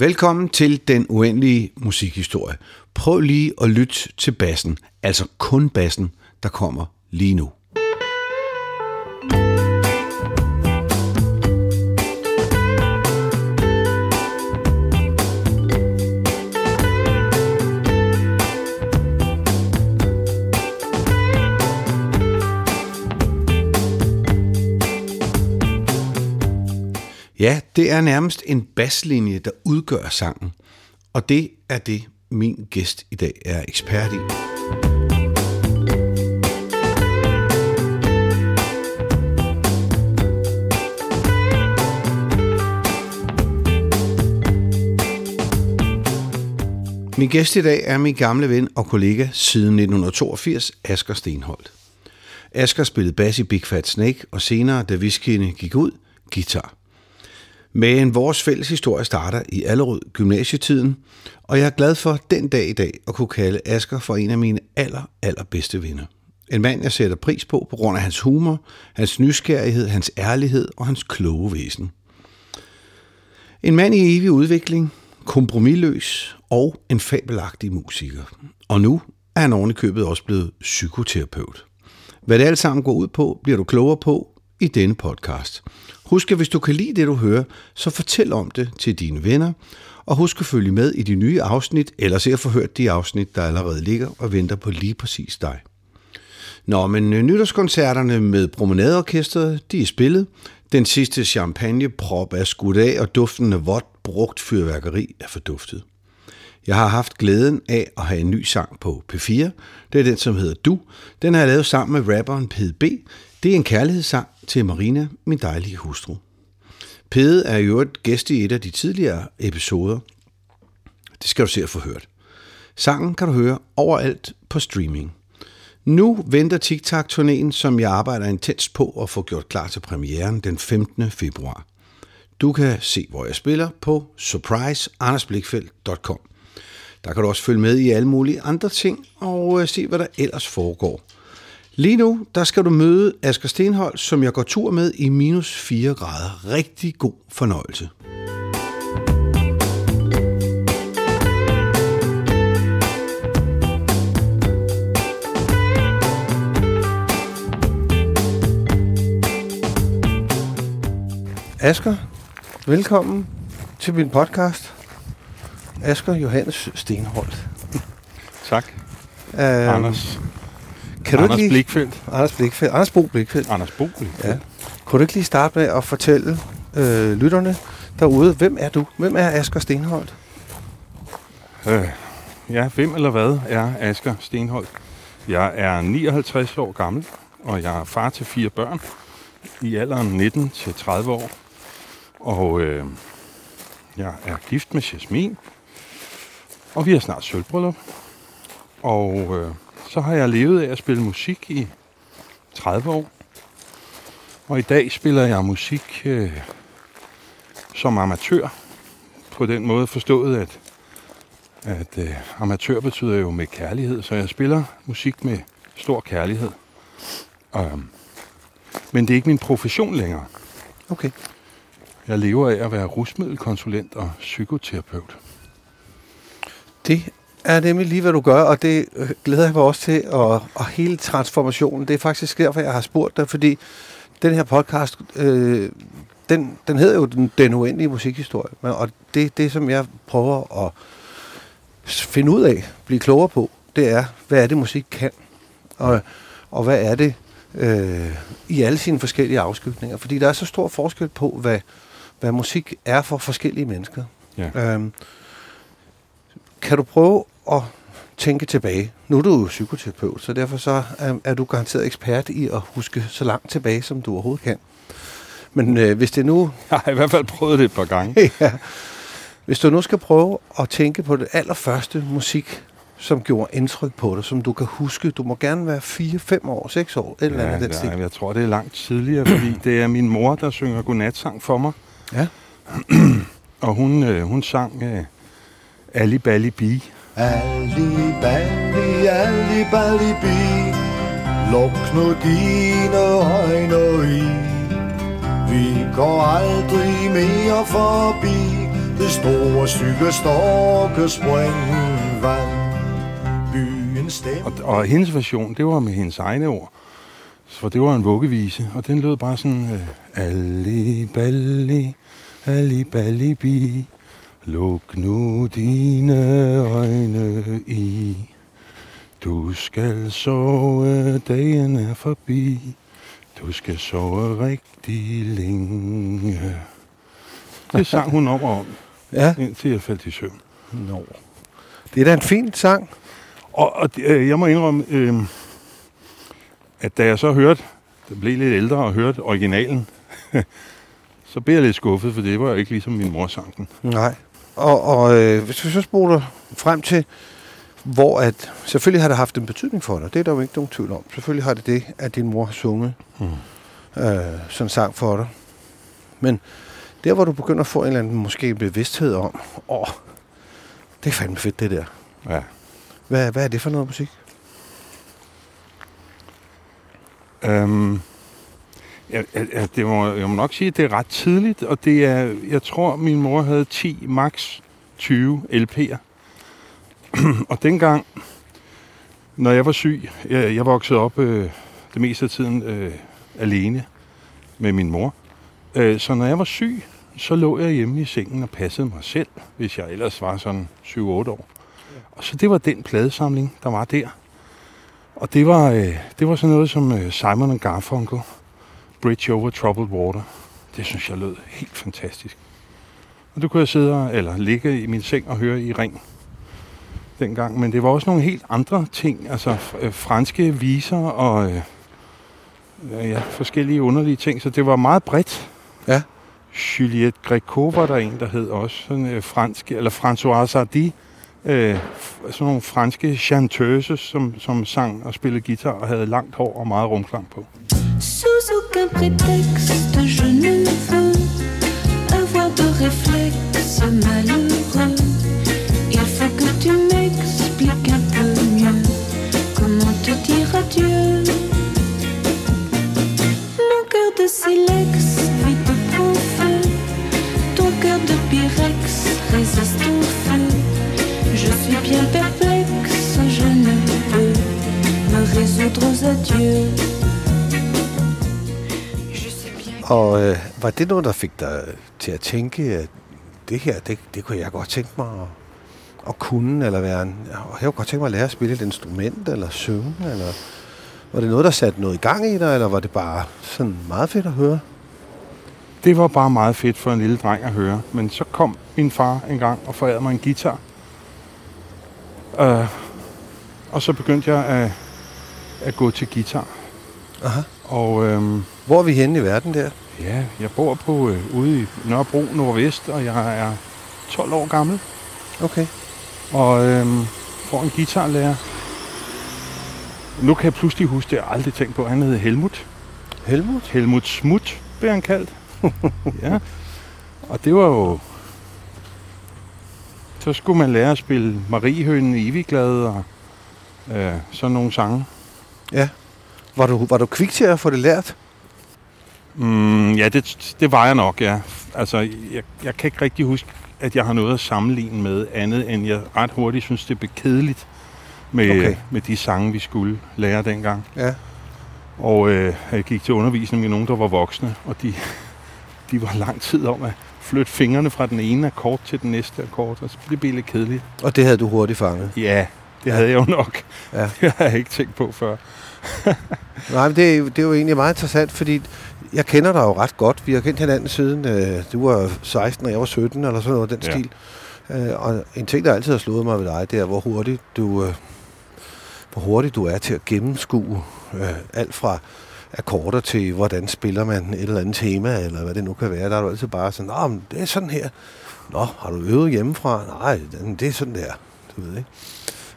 Velkommen til Den Uendelige Musikhistorie. Prøv lige at lytte til bassen, altså kun bassen, der kommer lige nu. Det er nærmest en baslinje, der udgør sangen. Og det er det, min gæst i dag er ekspert i. Min gæst i dag er min gamle ven og kollega siden 1982, Asger Stenholdt. Asger spillede bas i Big Fat Snake, og senere, da Viskine gik ud, guitar. Men vores fælles historie starter i Allerød gymnasietiden, og jeg er glad for den dag i dag at kunne kalde Asker for en af mine aller, allerbedste venner. En mand, jeg sætter pris på på grund af hans humor, hans nysgerrighed, hans ærlighed og hans kloge væsen. En mand i evig udvikling, kompromilløs og en fabelagtig musiker. Og nu er han oven i købet også blevet psykoterapeut. Hvad det alt sammen går ud på, bliver du klogere på i denne podcast. Husk, at hvis du kan lide det, du hører, så fortæl om det til dine venner, og husk at følge med i de nye afsnit, eller se at få hørt de afsnit, der allerede ligger og venter på lige præcis dig. Nå, men øh, nytårskoncerterne med Promenadeorkestret, de er spillet. Den sidste champagneprop er skudt af, og duften af vådt brugt fyrværkeri er forduftet. Jeg har haft glæden af at have en ny sang på P4. Det er den, som hedder Du. Den har jeg lavet sammen med rapperen PDB. Det er en kærlighedssang til Marina, min dejlige hustru. Pede er jo et gæst i et af de tidligere episoder. Det skal du se at få hørt. Sangen kan du høre overalt på streaming. Nu venter TikTok-turnéen, som jeg arbejder intens på at få gjort klar til premieren den 15. februar. Du kan se, hvor jeg spiller på surpriseandersblikfeldt.com. Der kan du også følge med i alle mulige andre ting og øh, se, hvad der ellers foregår. Lige nu, der skal du møde Asger Stenhold, som jeg går tur med i minus 4 grader. Rigtig god fornøjelse. Asger, velkommen til min podcast. Asger Johannes Stenholdt. Tak. Uh, Anders. Kan du Anders ikke lige... Blikfeldt. Anders Blikfeldt. Anders Bo Blikfeldt. Anders Bo Blikfeldt. Ja. Kunne du ikke lige starte med at fortælle øh, lytterne derude, hvem er du? Hvem er Asger Stenholdt? Øh, ja, hvem eller hvad er Asger Stenholdt? Jeg er 59 år gammel, og jeg er far til fire børn i alderen 19 til 30 år. Og øh, jeg er gift med Jasmin, og vi har snart sølvbryllup. Og øh, så har jeg levet af at spille musik i 30 år. Og i dag spiller jeg musik øh, som amatør. På den måde forstået, at, at øh, amatør betyder jo med kærlighed. Så jeg spiller musik med stor kærlighed. Um, men det er ikke min profession længere. Okay. Jeg lever af at være rusmiddelkonsulent og psykoterapeut. Det er nemlig lige, hvad du gør, og det øh, glæder jeg mig også til. Og, og hele transformationen, det er faktisk derfor, jeg har spurgt dig, fordi den her podcast, øh, den, den hedder jo Den, den Uendelige Musikhistorie. Men- Og det, det, som jeg prøver at finde ud af, blive klogere på, det er, hvad er det, musik kan? Og, og hvad er det øh, i alle sine forskellige afskygninger? Fordi der er så stor forskel på, hvad, hvad musik er for forskellige mennesker. Ja. Øhm, kan du prøve at tænke tilbage? Nu er du jo psykoterapeut, så derfor så er, er du garanteret ekspert i at huske så langt tilbage, som du overhovedet kan. Men øh, hvis det nu Jeg har i hvert fald prøvet det et par gange. ja, hvis du nu skal prøve at tænke på det allerførste musik, som gjorde indtryk på dig, som du kan huske. Du må gerne være 4, 5 år, 6 år, et eller andet ja, stil. jeg tror, det er langt tidligere, fordi det er min mor, der synger godnatsang for mig. Ja. Og hun, øh, hun sang øh, Ali Bali Bi. Ali Bali, Ali Bali Bi Luk nu dine øjne i. Vi går aldrig mere forbi Det store stykke storke springvand Byens stemme Og, og hendes version, det var med hendes egne ord. For det var en vuggevise, og den lød bare sådan... Øh, Ali balli, ali balli bi, luk nu dine øjne i. Du skal sove, dagen er forbi. Du skal sove rigtig længe. Det sang hun op om, Ja, indtil jeg faldt i søvn. no. Det er da en fin sang. Og, og øh, jeg må indrømme, øh, at da jeg så hørte, det blev lidt ældre og hørte originalen, så blev jeg lidt skuffet, for det var jo ikke ligesom min mor sang den. Nej. Og, og øh, hvis vi så spoler frem til, hvor at, selvfølgelig har det haft en betydning for dig, det er der jo ikke nogen tvivl om. Selvfølgelig har det det, at din mor har sunget Mm. øh, sådan sang for dig. Men der, hvor du begynder at få en eller anden måske bevidsthed om, åh, det er fandme fedt det der. Ja. Hvad, hvad er det for noget musik? Øhm, jeg, jeg, det må, jeg må nok sige, at det er ret tidligt, og det er, jeg tror, min mor havde 10, max 20 LP'er. og dengang, når jeg var syg, jeg, jeg voksede op øh, det meste af tiden øh, alene med min mor. Øh, så når jeg var syg, så lå jeg hjemme i sengen og passede mig selv, hvis jeg ellers var sådan 7-8 år. Og så det var den pladesamling, der var der. Og det var, øh, det var sådan noget som øh, Simon og Garfunkel, Bridge Over Troubled Water. Det synes jeg lød helt fantastisk. Og det kunne jeg sidde og, eller ligge i min seng og høre i ring dengang. Men det var også nogle helt andre ting, altså øh, franske viser og øh, ja, forskellige underlige ting. Så det var meget bredt. Ja. Juliette Greco var der en, der hed også, sådan øh, fransk, eller François Hardy, øh, sådan nogle franske chanteuses, som, som sang og spillede guitar og havde langt hår og meget rumklang på. Sous prétexte, je ne veux avoir de réflexe malheureux. Il faut que tu m'expliques un peu mieux comment te dire adieu. Mon cœur de silex vite prend feu. Ton cœur de pyrex résiste au feu. Je suis bien perplexe, je ne peux me résoudre aux adieux. Og øh, var det noget, der fik dig til at tænke, at det her, det, det kunne jeg godt tænke mig at, at kunne, eller være en, og jeg kunne godt tænke mig at lære at spille et instrument, eller synge, eller var det noget, der satte noget i gang i dig, eller var det bare sådan meget fedt at høre? Det var bare meget fedt for en lille dreng at høre. Men så kom min far en gang og forærede mig en guitar. Uh, og så begyndte jeg at, at gå til guitar. Aha. Og øhm, Hvor er vi henne i verden der? ja, jeg bor på øh, ude i Nørrebro Nordvest, og jeg er 12 år gammel. Okay. Og øhm, får en guitarlærer. Nu kan jeg pludselig huske, det jeg aldrig tænkt på. Han hed Helmut. Helmut? Helmut Smut, blev han kaldt. ja. Og det var jo... Så skulle man lære at spille Mariehønen i Evigglad og øh, sådan nogle sange. Var du, var du kvik til at få det lært? Mm, ja, det, det var jeg nok, ja. Altså, jeg, jeg kan ikke rigtig huske, at jeg har noget at sammenligne med andet, end jeg ret hurtigt synes, det blev kedeligt med, Okay. med de sange, vi skulle lære dengang. Ja. Og øh, jeg gik til undervisning med nogen, der var voksne, og de, de var lang tid om at flytte fingrene fra den ene akkord til den næste akkord, og så blev det lidt kedeligt. Og det havde du hurtigt fanget? Ja, det havde jeg jo nok. Ja. Det har jeg ikke tænkt på før. Nej, men det, det er jo egentlig meget interessant, fordi jeg kender dig jo ret godt. Vi har kendt hinanden siden øh, du var 16, og jeg var 17, eller sådan noget, den Ja. stil. Øh, og en ting, der altid har slået mig ved dig, det er, hvor hurtigt du, øh, hvor hurtigt du er til at gennemskue øh, alt fra akkorder til, hvordan spiller man et eller andet tema, eller hvad det nu kan være. Der er du altid bare sådan, Nå, men det er sådan her. Nå, har du øvet hjemmefra? Nej, det er sådan der. Du ved, ikke?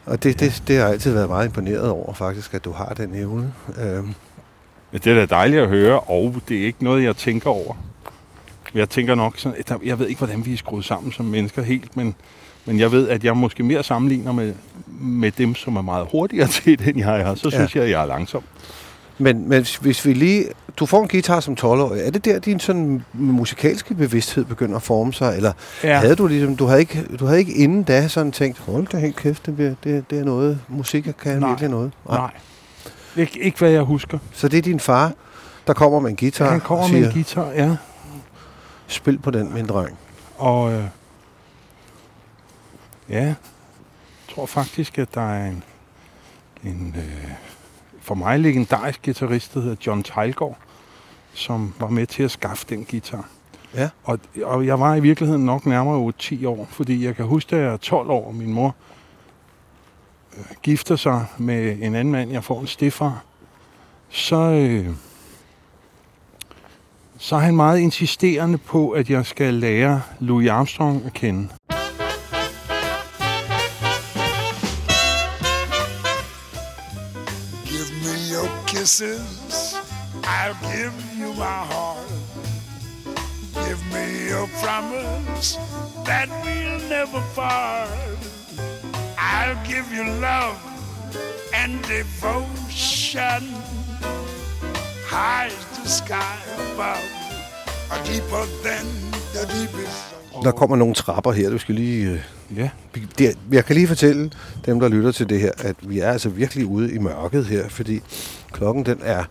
Og det, det, det har jeg altid været meget imponeret over, faktisk, at du har den evne. Øh, Ja, det er da dejligt at høre, og det er ikke noget, jeg tænker over. Jeg tænker nok sådan, jeg ved ikke, hvordan vi er skruet sammen som mennesker helt, men, men jeg ved, at jeg måske mere sammenligner med, med dem, som er meget hurtigere til det, end jeg er. Så Ja. synes jeg, at jeg er langsom. Men, men hvis- vi lige... Du får en guitar som 12-årig. Er det der, din sådan musikalske bevidsthed begynder at forme sig? Eller Ja. havde du ligesom... Du havde, ikke, du havde ikke inden da sådan tænkt, hold da helt kæft, det, bliver, det, det er noget. Musik kan Nej. virkelig noget. Nej. Ikke, ikke hvad jeg husker. Så det er din far, der kommer med en guitar Han kommer og med siger, en guitar, ja. spil på den, min dreng. Og øh, ja, jeg tror faktisk, at der er en, en øh, for mig legendarisk guitarist, der hedder John Teilgaard, som var med til at skaffe den guitar. Ja. Og, og jeg var i virkeligheden nok nærmere 8-10 år, fordi jeg kan huske, at jeg er 12 år, og min mor øh, gifter sig med en anden mand, jeg får en stefar, så, øh, så er han meget insisterende på, at jeg skal lære Louis Armstrong at kende. Kisses, I'll give you my heart. Give me your promise that we'll never part. I'll give you love and devotion. High as the sky above, or deeper than the deepest. Der kommer nogle trapper her, du skal lige... Øh, Ja, jeg kan lige fortælle dem, der lytter til det her, at vi er altså virkelig ude i mørket her, fordi klokken den er,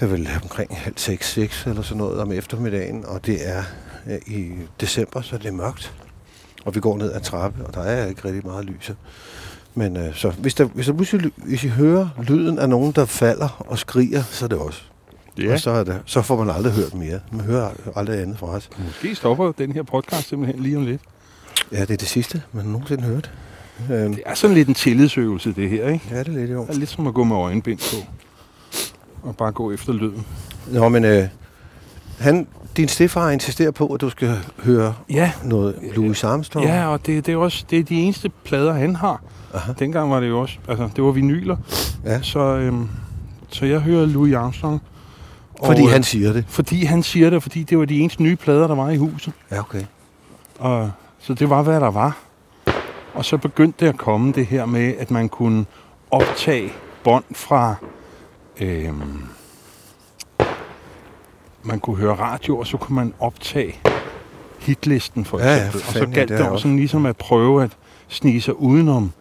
er vel omkring halv seks, seks eller sådan noget om eftermiddagen, og det er øh, i december, så det er mørkt. Og vi går ned ad trappe, og der er ikke rigtig meget lys. Men øh, så hvis, der, hvis, der, hvis, I, hvis I hører lyden af nogen, der falder og skriger, så er det også. Ja. Og så, er det, så får man aldrig hørt mere. Man hører aldrig andet fra os. Måske stopper den her podcast simpelthen lige om lidt. Ja, det er det sidste, man nogensinde hørte. Øhm, Det er sådan lidt en tillidsøvelse, det her, ikke? ja, det er lidt jo. Det er lidt som at gå med øjenbind på. Og bare gå efter lyden. Nå, men øh, han, din stefar insisterer på, at du skal høre Ja, noget Louis Armstrong. ja og det, det, er også det er de eneste plader, han har. Aha. Dengang var det jo også, altså det var vinyler. Ja. Så, øhm, så jeg hører Louis Armstrong. Fordi og, han siger det. Fordi han siger det, fordi det var de eneste nye plader, der var i huset. Ja, okay. Og, så det var, hvad der var. Og så begyndte det at komme det her med, at man kunne optage bånd fra... Øhm, man kunne høre radio, og så kunne man optage hitlisten for Ja, ja, eksempel. for og så galt ja, det det også- sådan ligesom at prøve at snige sig udenom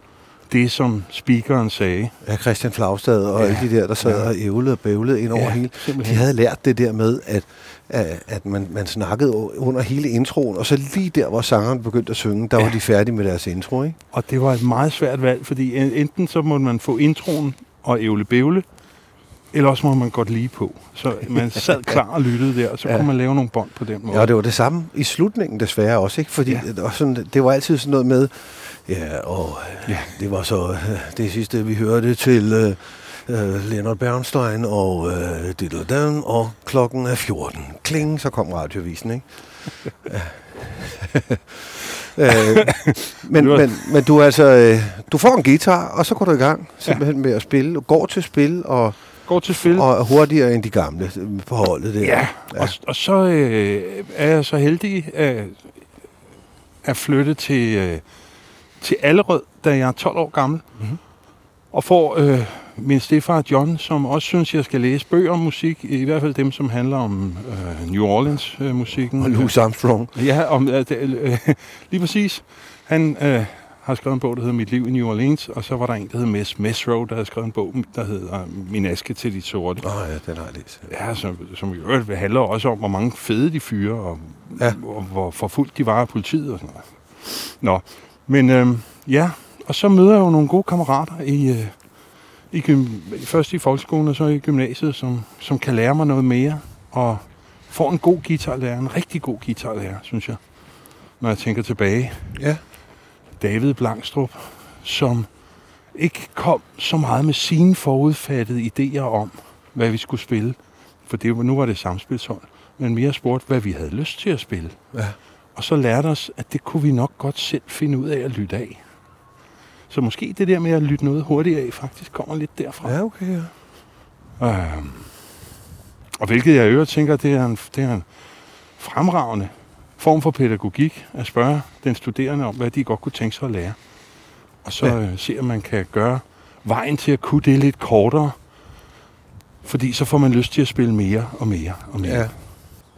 det, som speakeren sagde. Ja, Christian Flagstad og Ja. alle de der, der sad Ja. og ævlede og bævlede ind over Ja, hele. simpelthen. De havde lært det der med, at, at, man, man snakkede under hele introen, og så lige der, hvor sangeren begyndte at synge, der ja. Var de færdige med deres intro, ikke? Og det var et meget svært valg, fordi en- enten så må man få introen og ævle bævle, eller også må man godt lige på. Så man sad klar og lyttede der, og så Ja. kunne man lave nogle bånd på den måde. Ja, og det var det samme i slutningen desværre også, ikke? Fordi Ja. det, var sådan, det var altid sådan noget med, ja, og Ja. det var så øh, det sidste, vi hørte til øh, øh, Leonard Bernstein og øh, Diddle Dan, og klokken er 14. Kling, så kom radiovisen, ikke? Øh, men, men, men du altså, øh, du får en guitar, og så går du i gang simpelthen med at spille. Du går til spil, og, Går til spil. og er hurtigere end de gamle øh, på holdet der. ja, ja. Og, og så øh, er jeg så heldig at, at flytte til, øh, til Allerød, da jeg er 12 år gammel. Mhm. Mm-hmm. Og får øh, min stefar John, som også synes, jeg skal læse bøger om musik. I hvert fald dem, som handler om øh, New Orleans-musikken. Og Louis Armstrong. Ja, om, øh, øh, lige præcis. Han øh, har skrevet en bog, der hedder Mit liv i New Orleans, og så var der en, der hed Mess Mesro, der har skrevet en bog, der hedder Min aske til de sorte. Åh oh, ja, den har jeg læst. Ja, som, som i øvrigt handler også om, hvor mange fede de fyre, og ja. Ja. hvor, forfulgt de var af politiet og sådan noget. Nå, men øh, ja, og så møder jeg jo nogle gode kammerater i, øh, i gym, først i folkeskolen og så i gymnasiet, som, som kan lære mig noget mere, og får en god guitarlærer, en rigtig god guitarlærer, synes jeg, når jeg tænker tilbage. Ja. David Blangstrup, som ikke kom så meget med sine forudfattede idéer om, hvad vi skulle spille. For det, nu var det samspilshold. Men mere spurgte, hvad vi havde lyst til at spille. Ja. Og så lærte os, at det kunne vi nok godt selv finde ud af at lytte af. Så måske det der med at lytte noget hurtigt af, faktisk kommer lidt derfra. Ja, okay, ja. Øhm, og hvilket jeg i øvrigt tænker, det er, en, det er en fremragende form for pædagogik at spørge den studerende om, hvad de godt kunne tænke sig at lære. Og så Ja. øh, se, om man kan gøre vejen til at kunne det lidt kortere. Fordi så får man lyst til at spille mere og mere og mere. Ja.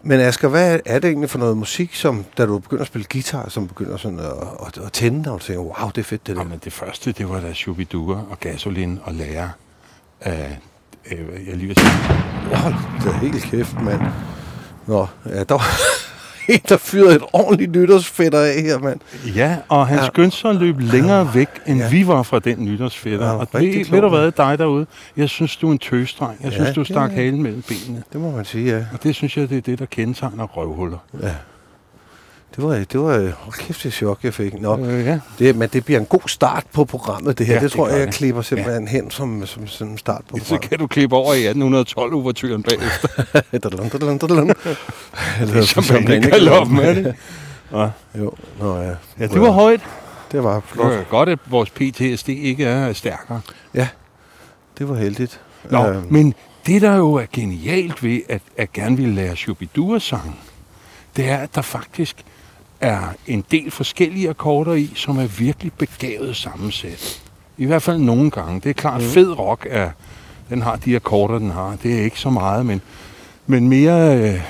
Men Asger, hvad er det egentlig for noget musik, som da du begynder at spille guitar, som begynder sådan at, at, at tænde, og du tænker, wow, det er fedt det der. Jamen, det første, det var da Shubidua og Gasolin og Lærer af, øh, jeg lige vil sige, Hold da helt kæft, mand. Nå, ja, der var en, der fyrede et ordentligt nytårsfætter af her, mand. Ja, og han Ja. ja. skyndte sig at løbe længere væk, end Ja. ja. vi var fra den nytårsfætter. Ja, Ja, og det, ved du hvad, dig derude, jeg synes, du er en tøsdreng. Jeg synes, Ja, du stak er- halen mellem benene. Det må man sige, ja. Og det synes jeg, det er det, der kendetegner røvhuller. ja. Det var, det var, hold kæft, det chok, jeg fik. Nå, Øh, ja. det, men det bliver en god start på programmet, det her. Ja, det det tror jeg, jeg det. klipper simpelthen ja. hen som, som, som start på Så programmet. kan du klippe over i 1812-overturen bagefter. Dadadum, dadadum, dadadum. Eller Som champagne- man kan loppe med det. Ja. Jo, nå ja. ja, det var højt. Det var Det flot. var godt, at vores PTSD ikke er stærkere. Det var heldigt. Nå, Øhm, men det, der jo er genialt ved at, at gerne ville lære Shubidua-sang, det er, at der faktisk er en del forskellige akkorder i, som er virkelig begavet sammensat. I hvert fald nogle gange. Det er klart, mm. fed rock er, den har de akkorder, den har. Det er ikke så meget, men, men mere... Øh,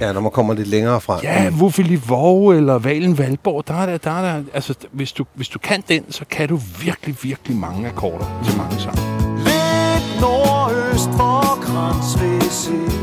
Ja, når man kommer lidt længere frem. ja, Wuffeli Våge eller Valen Valborg, der er der, der, er der altså, hvis du, hvis du kan den, så kan du virkelig, virkelig mange akkorder til mange sange. Lidt nordøst for Kransvæsit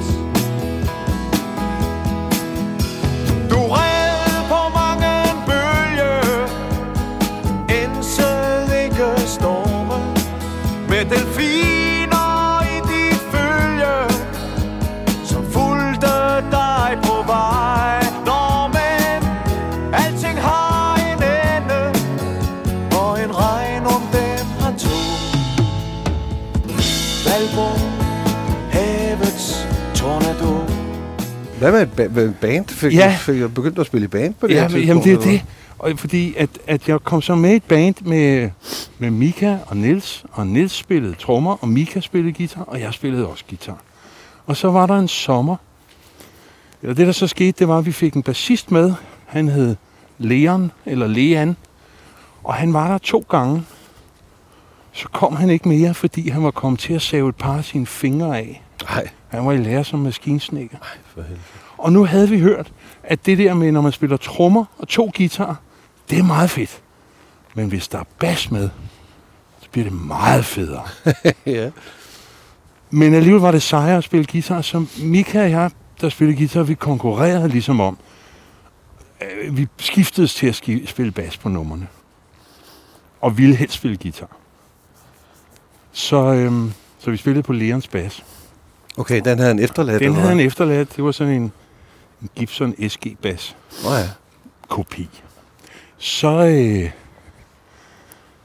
Hvad med et ba- band? Fik, Ja. ja. fik jeg begyndt at spille i band på det Ja, her tidspunkt? jamen det er det. Og fordi at, at jeg kom så med et band med, med Mika og Nils og Nils spillede trommer, og Mika spillede guitar, og jeg spillede også guitar. Og så var der en sommer. Og det, der så skete, det var, at vi fik en bassist med. Han hed Leon, eller Lean. Og han var der to gange. Så kom han ikke mere, fordi han var kommet til at save et par af sine fingre af. Nej, Han var i lære som maskinsnækker. for helvede. Og nu havde vi hørt, at det der med, når man spiller trommer og to guitarer, det er meget fedt. Men hvis der er bas med, så bliver det meget federe. ja. Men alligevel var det sejere at spille guitar, som Mika og jeg, der spillede guitar, vi konkurrerede ligesom om. Øh, Vi skiftedes til at spille bas på numrene. Og ville helst spille guitar. Så, øhm, så vi spillede på Leons bas. Okay, den havde en efterladt. Den havde han hvad? efterladt. Det var sådan en, en Gibson SG-bas. Nå ja. kopi. Så, øh,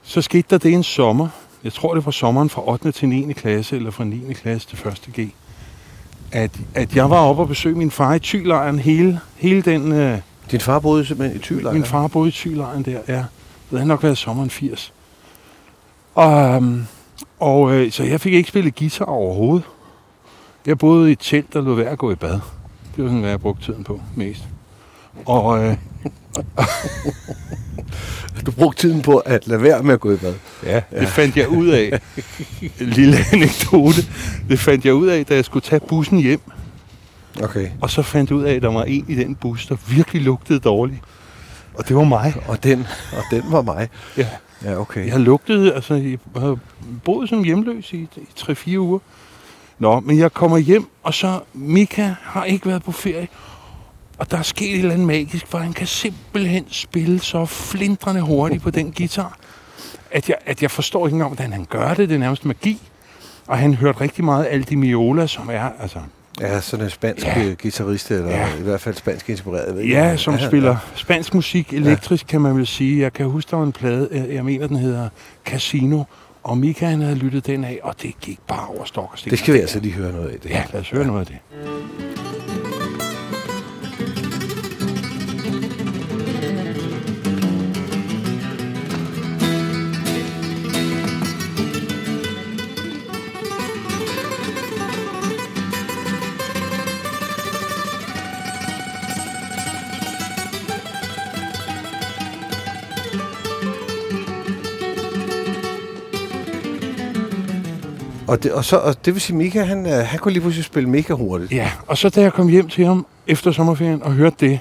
så skete der det en sommer. Jeg tror, det var sommeren fra 8. til 9. klasse, eller fra 9. klasse til 1. G. At, at jeg var oppe og besøgte min far i Thylejren hele, hele den... Øh, Din far boede simpelthen i Thylejr? min far boede i Thylejren der, ja. Det havde nok været sommeren 80. Og, øhm, og øh, så jeg fik ikke spillet guitar overhovedet. Jeg boede i et telt, der lå værd at gå i bad. Det var sådan, hvad jeg brugte tiden på mest. Og, øh, Du brugte tiden på at lade være med at gå i bad. Ja, det fandt jeg ud af. En lille anekdote. Det fandt jeg ud af, da jeg skulle tage bussen hjem. Okay. Og så fandt jeg ud af, at der var en i den bus, der virkelig lugtede dårligt. Og det var mig. Og den, og den var mig. Ja. Ja, okay. Jeg lugtede, altså, jeg har boet som hjemløs i, i 3-4 uger. Nå, men jeg kommer hjem, og så Mika har ikke været på ferie. Og der er sket et eller andet magisk, for han kan simpelthen spille så flindrende hurtigt på den guitar, at jeg, at jeg forstår ikke engang, hvordan han gør det. Det er nærmest magi. Og han hørte rigtig meget Aldi Miola, som er, altså, Ja, sådan en spansk Ja. ja. guitarist, eller Ja. ja. i hvert fald spansk inspireret. ved ja, om- som spiller spansk musik elektrisk, kan man vel sige. Jeg kan huske, der var en plade, øh, jeg mener, den hedder Casino, og Mika han havde lyttet den af, og det gik bare over stok og sten. Det skal vi altså lige høre noget af. Det. Ja, lad os høre noget af det. Og det, og, så, og det vil sige, Mika, han, øh, han kunne lige pludselig spille mega hurtigt. Ja, og så da jeg kom hjem til ham efter sommerferien og hørte det,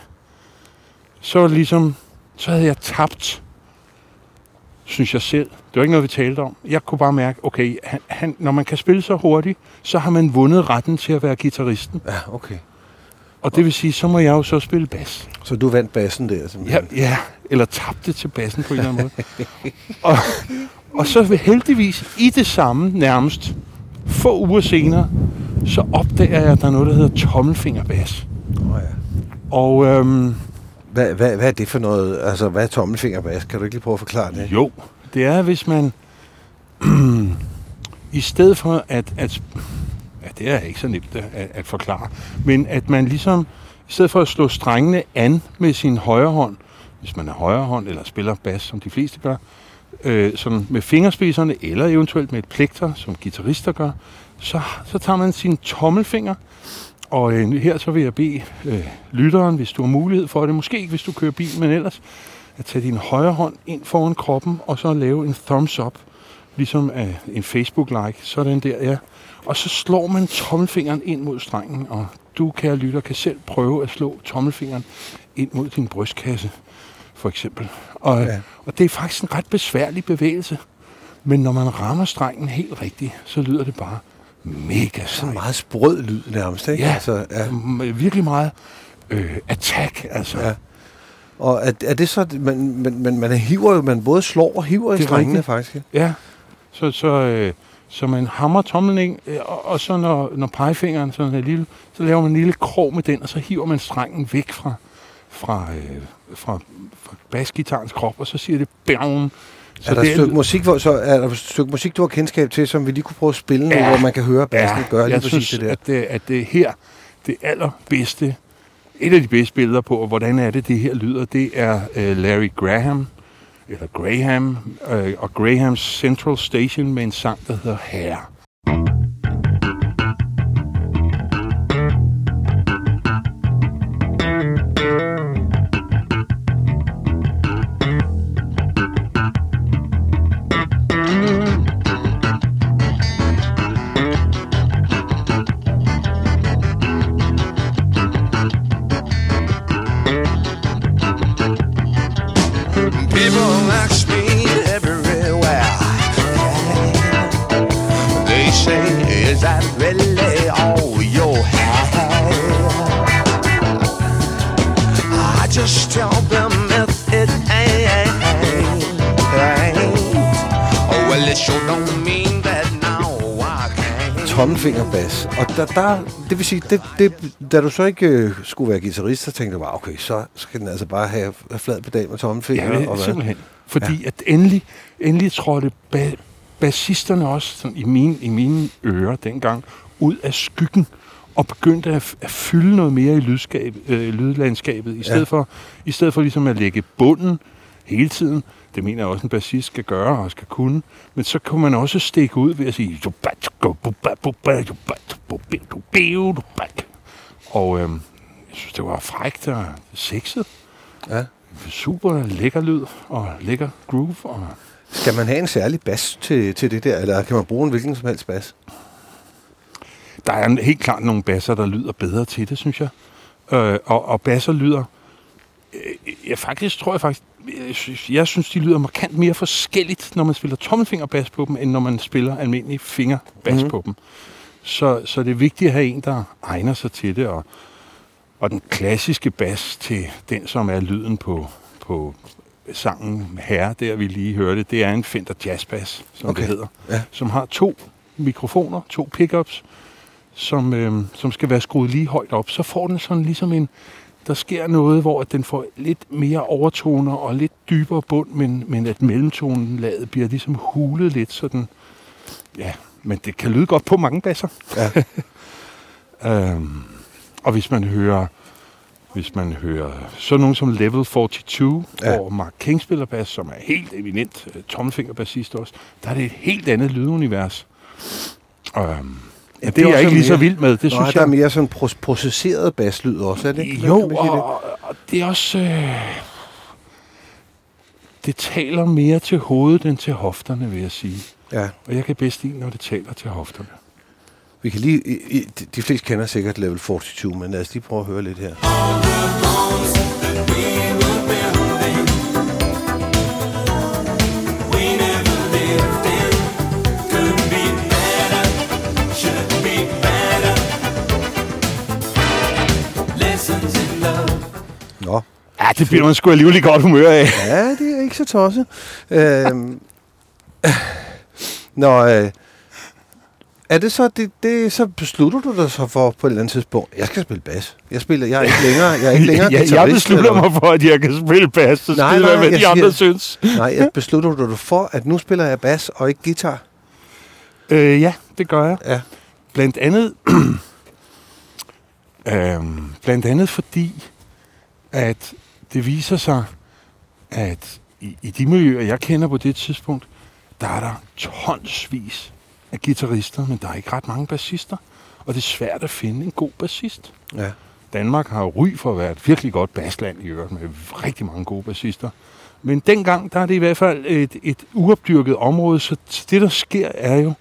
så ligesom, så havde jeg tabt, synes jeg selv. Det var ikke noget, vi talte om. Jeg kunne bare mærke, okay, han, han, når man kan spille så hurtigt, så har man vundet retten til at være gitarristen. Ja, okay. Og det vil sige, så må jeg jo så spille bas. Så du vandt bassen der, Ja, simpelthen? ja eller tabte til bassen på en eller anden måde. og, og så vil heldigvis i det samme nærmest, få uger senere, så opdager jeg, at der er noget, der hedder tommelfingerbas. Oh, ja. Og øhm, Hvad, hvad, hvad er det for noget? Altså, hvad er tommelfingerbas? Kan du ikke lige prøve at forklare det? jo, det er, hvis man i stedet for at, at ja, det er ikke så nemt at, at forklare, men at man ligesom, i stedet for at slå strengene an med sin højre hånd, hvis man er højre hånd eller spiller bas, som de fleste gør, øh, som med fingerspidserne, eller eventuelt med et plekter, som guitarister gør, så, så tager man sin tommelfinger, og øh, her så vil jeg bede øh, lytteren, hvis du har mulighed for det, måske ikke hvis du kører bil, men ellers, at tage din højre hånd ind foran kroppen, og så lave en thumbs up, ligesom øh, en Facebook-like, sådan der, ja. Og så slår man tommelfingeren ind mod strengen, og du, kære lytter, kan selv prøve at slå tommelfingeren ind mod din brystkasse, for eksempel. Og, Ja. og det er faktisk en ret besværlig bevægelse, men når man rammer strengen helt rigtigt, så lyder det bare mega sejt. en meget sprød lyd nærmest, ikke? Ja, Altså, ja. Virkelig meget øh, attack, altså. Ja. Og er, er det så, man, man, man, man hiver jo, man både slår og hiver i Det er strengene rigtigt. faktisk. Ja, så, så, øh, så man hammer tommelen ind, øh, og, og så når, når pegefingeren sådan er lille, så laver man en lille krog med den, og så hiver man strengen væk fra, fra, øh, fra, fra basgitarens krop, og så siger det bævn. Så er der et stykke musik, hvor, så er der et stykke musik, du har kendskab til, som vi lige kunne prøve at spille nu, Ja. hvor man kan høre bassen gøre lige jeg præcis synes, det der. At det, at det her, det allerbedste, et af de bedste billeder på, hvordan er det, det her lyder, det er øh, Larry Graham, eller Graham, øh, og Grahams Central Station med en sang, der hedder Hair. Der, der, det vil sige, det, det, da du så ikke øh, skulle være guitarist, så tænkte du bare, okay, så skal den altså bare have, have flad pedal med tommelfinger. Ja, og hvad? simpelthen. Fordi ja. at endelig, endelig trådte ba- bassisterne også sådan i, mine, i mine ører dengang ud af skyggen og begyndte at, at fylde noget mere i lydskab, øh, lydlandskabet, i stedet, Ja. for, i stedet for ligesom at lægge bunden hele tiden. Det mener jeg også, en bassist skal gøre og skal kunne. Men så kunne man også stikke ud ved at sige... Og øhm, jeg synes, det var frækt og sexet. Ja. Super lækker lyd og lækker groove. Og Skal man have en særlig bas til, til det der, eller kan man bruge en hvilken som helst bas? der er helt klart nogle basser, der lyder bedre til det, synes jeg. Øh, og, og basser lyder... Øh, jeg faktisk tror jeg faktisk... Jeg synes, jeg synes, de lyder markant mere forskelligt, når man spiller tommelfingerbas på dem, end når man spiller almindelig fingerbas mm-hmm. på dem. Så, så det er vigtigt at have en, der egner sig til det, og, og den klassiske bas til den, som er lyden på, på sangen Herre, der vi lige hørte, det er en Fender Jazz Bass, som Okay. det hedder, Ja. som har to mikrofoner, to pickups, som, øh, som skal være skruet lige højt op. Så får den sådan ligesom en, der sker noget, hvor den får lidt mere overtoner og lidt dybere bund, men, men at mellemtonelaget bliver ligesom hulet lidt, så den, ja, men det kan lyde godt på mange basser. Ja. Øhm, og hvis man hører hvis man hører sådan nogen som Level 42, Ja. hvor Mark King spiller bas, som er helt eminent uh, tommelfingerbassist også, der er det et helt andet lydunivers. Øhm, ja, det, det er jeg ikke lige så mere- vild med, det Nå, synes der er jeg. mere sådan pro- processeret baslyd også, er det ikke? Jo, det? og, og det er også... Øh, det taler mere til hovedet end til hofterne, vil jeg sige. Ja. Og jeg kan bedst lide, når det taler til hofterne. Vi kan lige, i, i, de- de fleste kender sikkert level 42, men lad os lige prøve at høre lidt her. Nå, Ja, det bliver man sgu alligevel i godt humør af. ja, det er ikke så tosset. øhm, Nå, øh, er det så, det, det, så beslutter du dig så for på et eller andet tidspunkt, jeg skal spille bas. Jeg spiller, jeg er ikke længere, jeg er ikke længere jeg, jeg beslutter mig for, at jeg kan spille bas, så Nej, nej, hvad jeg de andre siger- synes. Nej, jeg beslutter du dig for, at nu spiller jeg bas og ikke guitar. Øh, ja, det gør jeg. Ja. Blandt andet, øhm, blandt andet fordi, at det viser sig, at i, i de miljøer, jeg kender på det tidspunkt, der er der tonsvis af guitarister, men der er ikke ret mange bassister. Og det er svært at finde en god bassist. Ja. Danmark har jo ry for at være et virkelig godt basland i øvrigt, med rigtig mange gode bassister. Men dengang, der er det i hvert fald et, et uopdyrket område, så så det, der sker, er jo,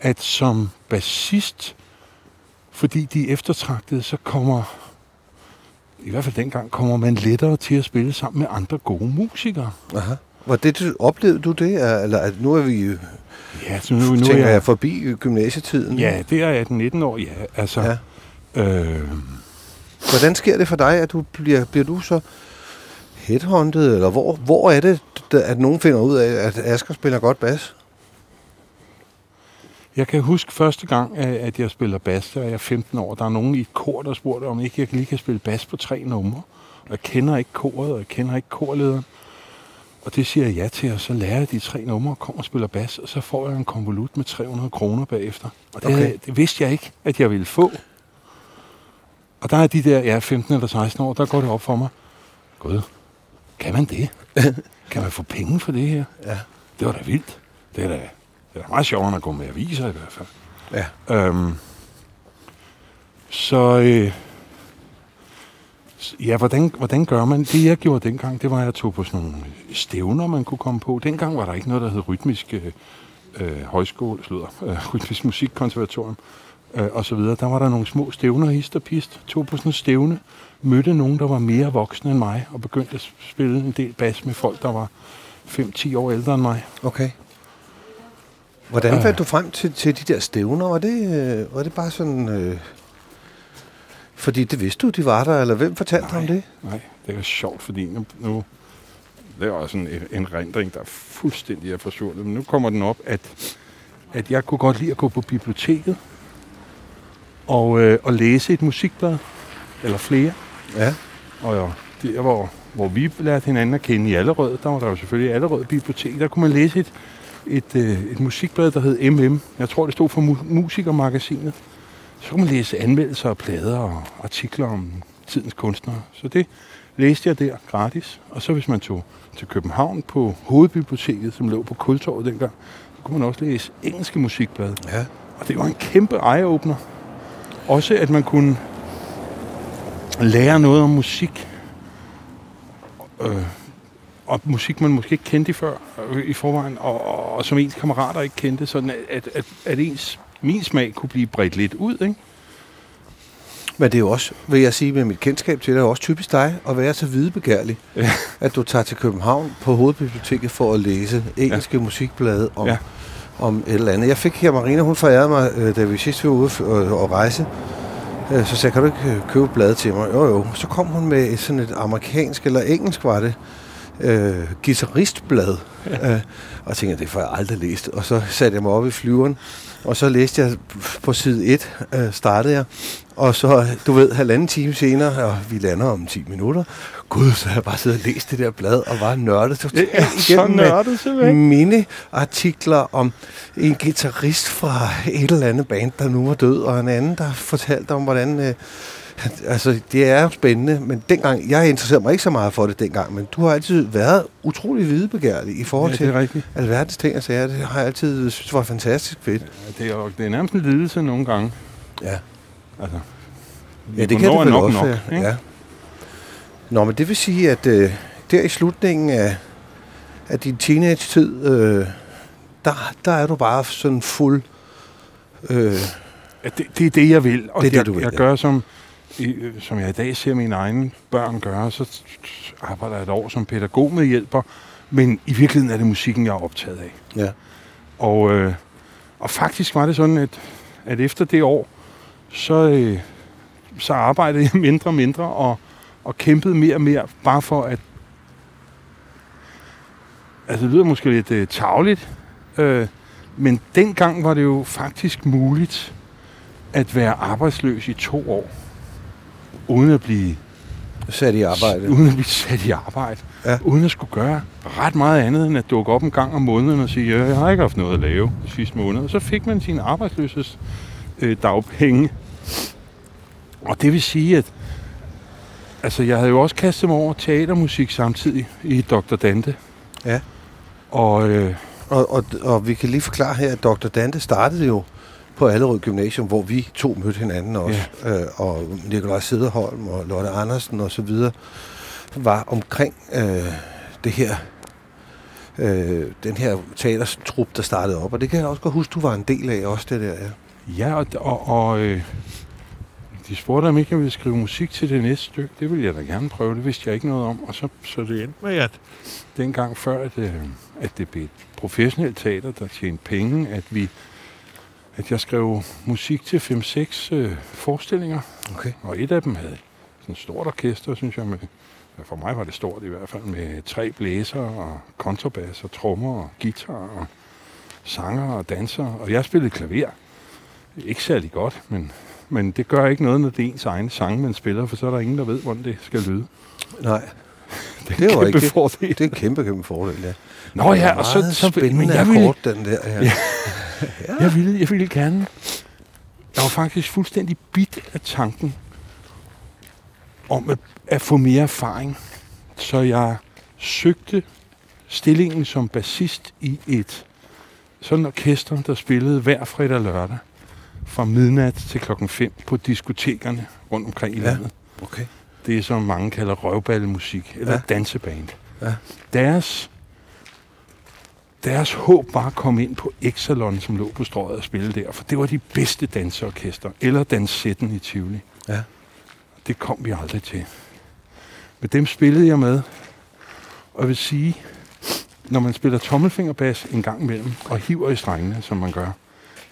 at som bassist, fordi de er eftertragtede, så kommer, i hvert fald dengang, kommer man lettere til at spille sammen med andre gode musikere. Aha. Var det, du, oplevede du det? Er- Eller at nu er vi Ja, så nu, nu tænker er jeg, jeg... forbi gymnasietiden. Ja, det er 18-19 år, ja. Altså, ja. Øh, Hvordan sker det for dig, at du bliver, bliver du så headhunted, eller hvor, hvor er det, at nogen finder ud af, at Asger spiller godt bas? Jeg kan huske første gang, at jeg spiller bas, da jeg er 15 år. Der er nogen i et kor, der spurgte, om ikke jeg lige kan spille bas på tre numre. Og jeg kender ikke koret, og jeg kender ikke korlederen. Og det siger jeg ja til, og så lærer jeg de tre numre, og kommer og spiller bas, og så får jeg en konvolut med 300 kroner bagefter. Og det, Okay. okay. det vidste jeg ikke, at jeg ville få. Og der er de der, ja, 15 eller 16 år, der går det op for mig. Gud, kan man det? kan man få penge for det her? Ja. Det var da vildt. Det er da, det er meget sjovere end at gå med aviser i hvert fald. Ja. Øhm, så øh, ja, hvordan, hvordan gør man? Det jeg gjorde dengang, det var, at jeg tog på sådan nogle stævner, man kunne komme på. Dengang var der ikke noget, der hed rytmisk øh, øh, højskole, slutter, øh, rytmisk musikkonservatorium øh, og så videre. Der var der nogle små stævner, hist og pist. Tog på sådan en stævne, mødte nogen, der var mere voksne end mig, og begyndte at spille en del bas med folk, der var 5-10 år ældre end mig. Okay. Hvordan Øh. fandt du frem til, til de der stævner? Var det, øh, var det bare sådan... Øh, fordi det vidste du, de var der, eller hvem fortalte dig om det? Nej, det er sjovt, fordi nu, nu det er også sådan en, en rendring, der er fuldstændig er forsvundet. Men nu kommer den op, at, at jeg kunne godt lide at gå på biblioteket og, øh, og læse et musikblad, eller flere. Ja. Og ja, der, hvor, hvor vi lærte hinanden at kende i Allerød, der var der jo selvfølgelig Allerød Bibliotek, der kunne man læse et, et, øh, et musikblad, der hed MM. Jeg tror, det stod for mu- Musikermagasinet. Så kunne man læse anmeldelser af plader og artikler om tidens kunstnere. Så det læste jeg der gratis. Og så hvis man tog til København på Hovedbiblioteket, som lå på Kultorvet dengang, så kunne man også læse engelske musikblade. Ja. Og det var en kæmpe eye-opener. Også at man kunne lære noget om musik. Øh, og musik, man måske ikke kendte før øh, i forvejen, og, og, og som ens kammerater ikke kendte, sådan at, at, at, ens, min smag kunne blive bredt lidt ud. Ikke? Men det er jo også, vil jeg sige med mit kendskab til dig, også typisk dig at være så videbegærlig, Ja. at du tager til København på Hovedbiblioteket for at læse engelske ja. musikblade om, ja. Om et eller andet. Jeg fik her, Marina, hun forærede mig, øh, da vi sidst var ude og, og rejse, øh, så sagde, kan du ikke øh, købe bladet til mig? Jo, jo. Så kom hun med sådan et amerikansk, eller engelsk var det, øh, guitaristblad. Ja. Øh, og tænkte, det får jeg aldrig læst. Og så satte jeg mig op i flyveren, og så læste jeg på side 1, øh, startede jeg. Og så, du ved, halvanden time senere, og vi lander om 10 minutter. Gud, så har jeg bare siddet og læst det der blad, og var nørdet totalt Ja, så nørdet simpelthen. mini-artikler om en guitarist fra et eller andet band, der nu var død, og en anden, der fortalte om, hvordan... Øh, altså, det er spændende, men dengang, jeg interesserede mig ikke så meget for det dengang, men du har altid været utrolig videbegærlig i forhold Ja, til det er rigtigt. alverdens ting og sager. Det har jeg altid synes var fantastisk fedt. Ja, det, er, jo- det er nærmest en lidelse nogle gange. Ja. Altså, Ja, det kan det vel nok også nok, ikke? Ja. Nå, men det vil sige, at øh, der i slutningen af, af din teenage-tid, øh, der, der er du bare sådan fuld... Øh, Ja, det, det er det, jeg vil. Og Det er det, jeg, du vil, jeg ja. gør, som, i- som jeg i dag ser mine egne børn gøre, så arbejder jeg et år som pædagog med hjælper. Men i virkeligheden er det musikken, jeg er optaget af. ja. Og, øh, og faktisk var det sådan, at, at efter det år, så, øh, så arbejdede jeg mindre og mindre og, og kæmpede mere og mere, bare for at... Altså, det lyder måske lidt øh, tavligt, øh, men dengang var det jo faktisk muligt at være arbejdsløs i to år, uden at blive Sat i arbejde. uden at blive sat i arbejde. Ja. Uden at skulle gøre ret meget andet, end at dukke op en gang om måneden og sige, "Ja, jeg har ikke haft noget at lave de sidste måned. Og så fik man sine arbejdsløses øh, dagpenge. Og det vil sige, at altså, jeg havde jo også kastet mig over teatermusik samtidig i Dr. Dante. Ja. Og øh, Og, og, og vi kan lige forklare her, at Dr. Dante startede jo på Allerød Gymnasium, hvor vi to mødte hinanden også. Ja. Øh, og Nikolaj Sederholm og Lotte Andersen og så videre var omkring øh, det her øh, den her teatertrup, der startede op. Og det kan jeg også godt huske, du var en del af også, det der. Ja. Ja, og, og, og øh, de spurgte, om ikke jeg ville skrive musik til det næste stykke. Det ville jeg da gerne prøve, det vidste jeg ikke noget om. Og så, så det endte med, at dengang før, at, øh, at det blev et professionelt teater, der tjente penge, at, vi, at jeg skrev musik til 5-6 øh, forestillinger. Okay. Og et af dem havde sådan et stort orkester, synes jeg. Med, for mig var det stort i hvert fald, med tre blæser og kontrabas og trommer og guitar og sanger og danser. Og jeg spillede klaver. Ikke særlig godt, men, men det gør ikke noget, når det er ens egen sang, man spiller, for så er der ingen, der ved, hvordan det skal lyde. Nej, Det, det var ikke det. fordel. Det er en kæmpe, kæmpe fordel, ja. Nå ja, og så, så men jeg ville, akkord, den der. Ja. Ja. jeg, ville, jeg ville gerne... Jeg var faktisk fuldstændig bit af tanken om at, at få mere erfaring. Så jeg søgte stillingen som bassist i et sådan et orkester, der spillede hver fredag og lørdag fra midnat til klokken 5 på diskotekerne rundt omkring i Ja. landet. Okay. Det er som mange kalder røvballemusik, eller Ja. ja. danseband. Ja. Deres, deres håb var at komme ind på Exalon, som lå på strøget og spille der, for det var de bedste danseorkester, eller Dansetten i Tivoli. Ja. Det kom vi aldrig til. Men dem spillede jeg med, og jeg vil sige, når man spiller tommelfingerbas en gang imellem, og hiver i strengene, som man gør,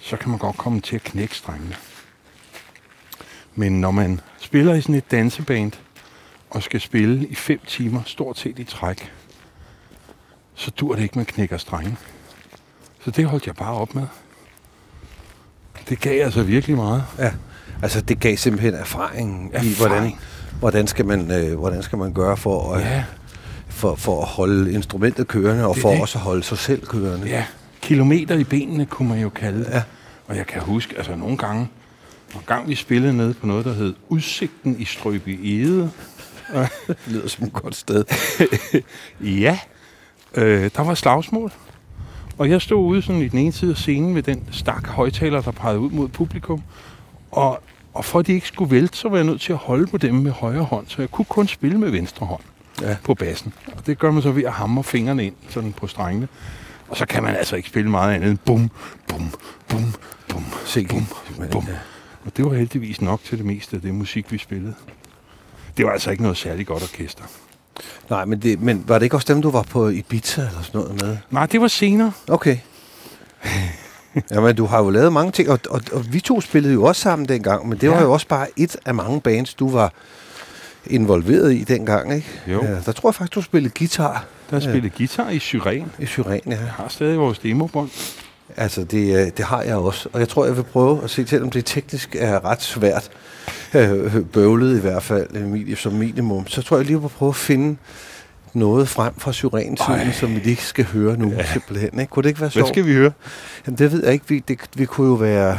så kan man godt komme til at knække strengene. Men når man spiller i sådan et danseband, og skal spille i fem timer, stort set i træk, så dur det ikke, man knækker strenge. Så det holdt jeg bare op med. Det gav altså virkelig meget. Ja, altså det gav simpelthen erfaringen i, Erfaring. hvordan, hvordan, skal man, øh, hvordan skal man gøre for at, Ja, for, for at holde instrumentet kørende, og Det for det. også at holde sig selv kørende. ja. Kilometer i benene, kunne man jo kalde det. Ja. Og jeg kan huske, altså nogle gange, nogle gange vi spillede nede på noget, der hed Udsigten i Strøby Ede. Det lyder som et godt sted. Ja, øh, der var slagsmål. Og jeg stod ude sådan i den ene side af scenen med den stak højtaler, der pegede ud mod publikum. Og, og for at de ikke skulle vælte, så var jeg nødt til at holde på dem med højre hånd, så jeg kunne kun spille med venstre hånd Ja. på bassen. Og det gør man så ved at hamre fingrene ind sådan på strengene. Og så kan man altså ikke spille meget andet end bum, bum, bum, bum, Sikke. bum, bum. Og det var heldigvis nok til det meste af det musik, vi spillede. Det var altså ikke noget særligt godt orkester. Nej, men, det, men var det ikke også dem, du var på Ibiza eller sådan noget med? Nej, det var senere. Okay. Jamen, du har jo lavet mange ting, og, og, og vi to spillede jo også sammen dengang, men det ja. var Ja. jo også bare et af mange bands, du var involveret i dengang, ikke? Jo. Ja, der tror jeg faktisk, du spillede guitar Der spillede guitar i Syren. i Syren, ja. Jeg har stadig vores demobånd. Altså, det, øh, det har jeg også. Og jeg tror, jeg vil prøve at se til, om det teknisk er ret svært. Øh, bøvlet i hvert fald, som minimum. Så tror jeg lige, at prøve at finde noget frem fra Syren-tiden, som vi lige skal høre nu, ja. simpelthen. Ikke? Kunne det ikke være Hvad sjovt? skal vi høre? Jamen, det ved jeg ikke. Vi, det, vi kunne jo være...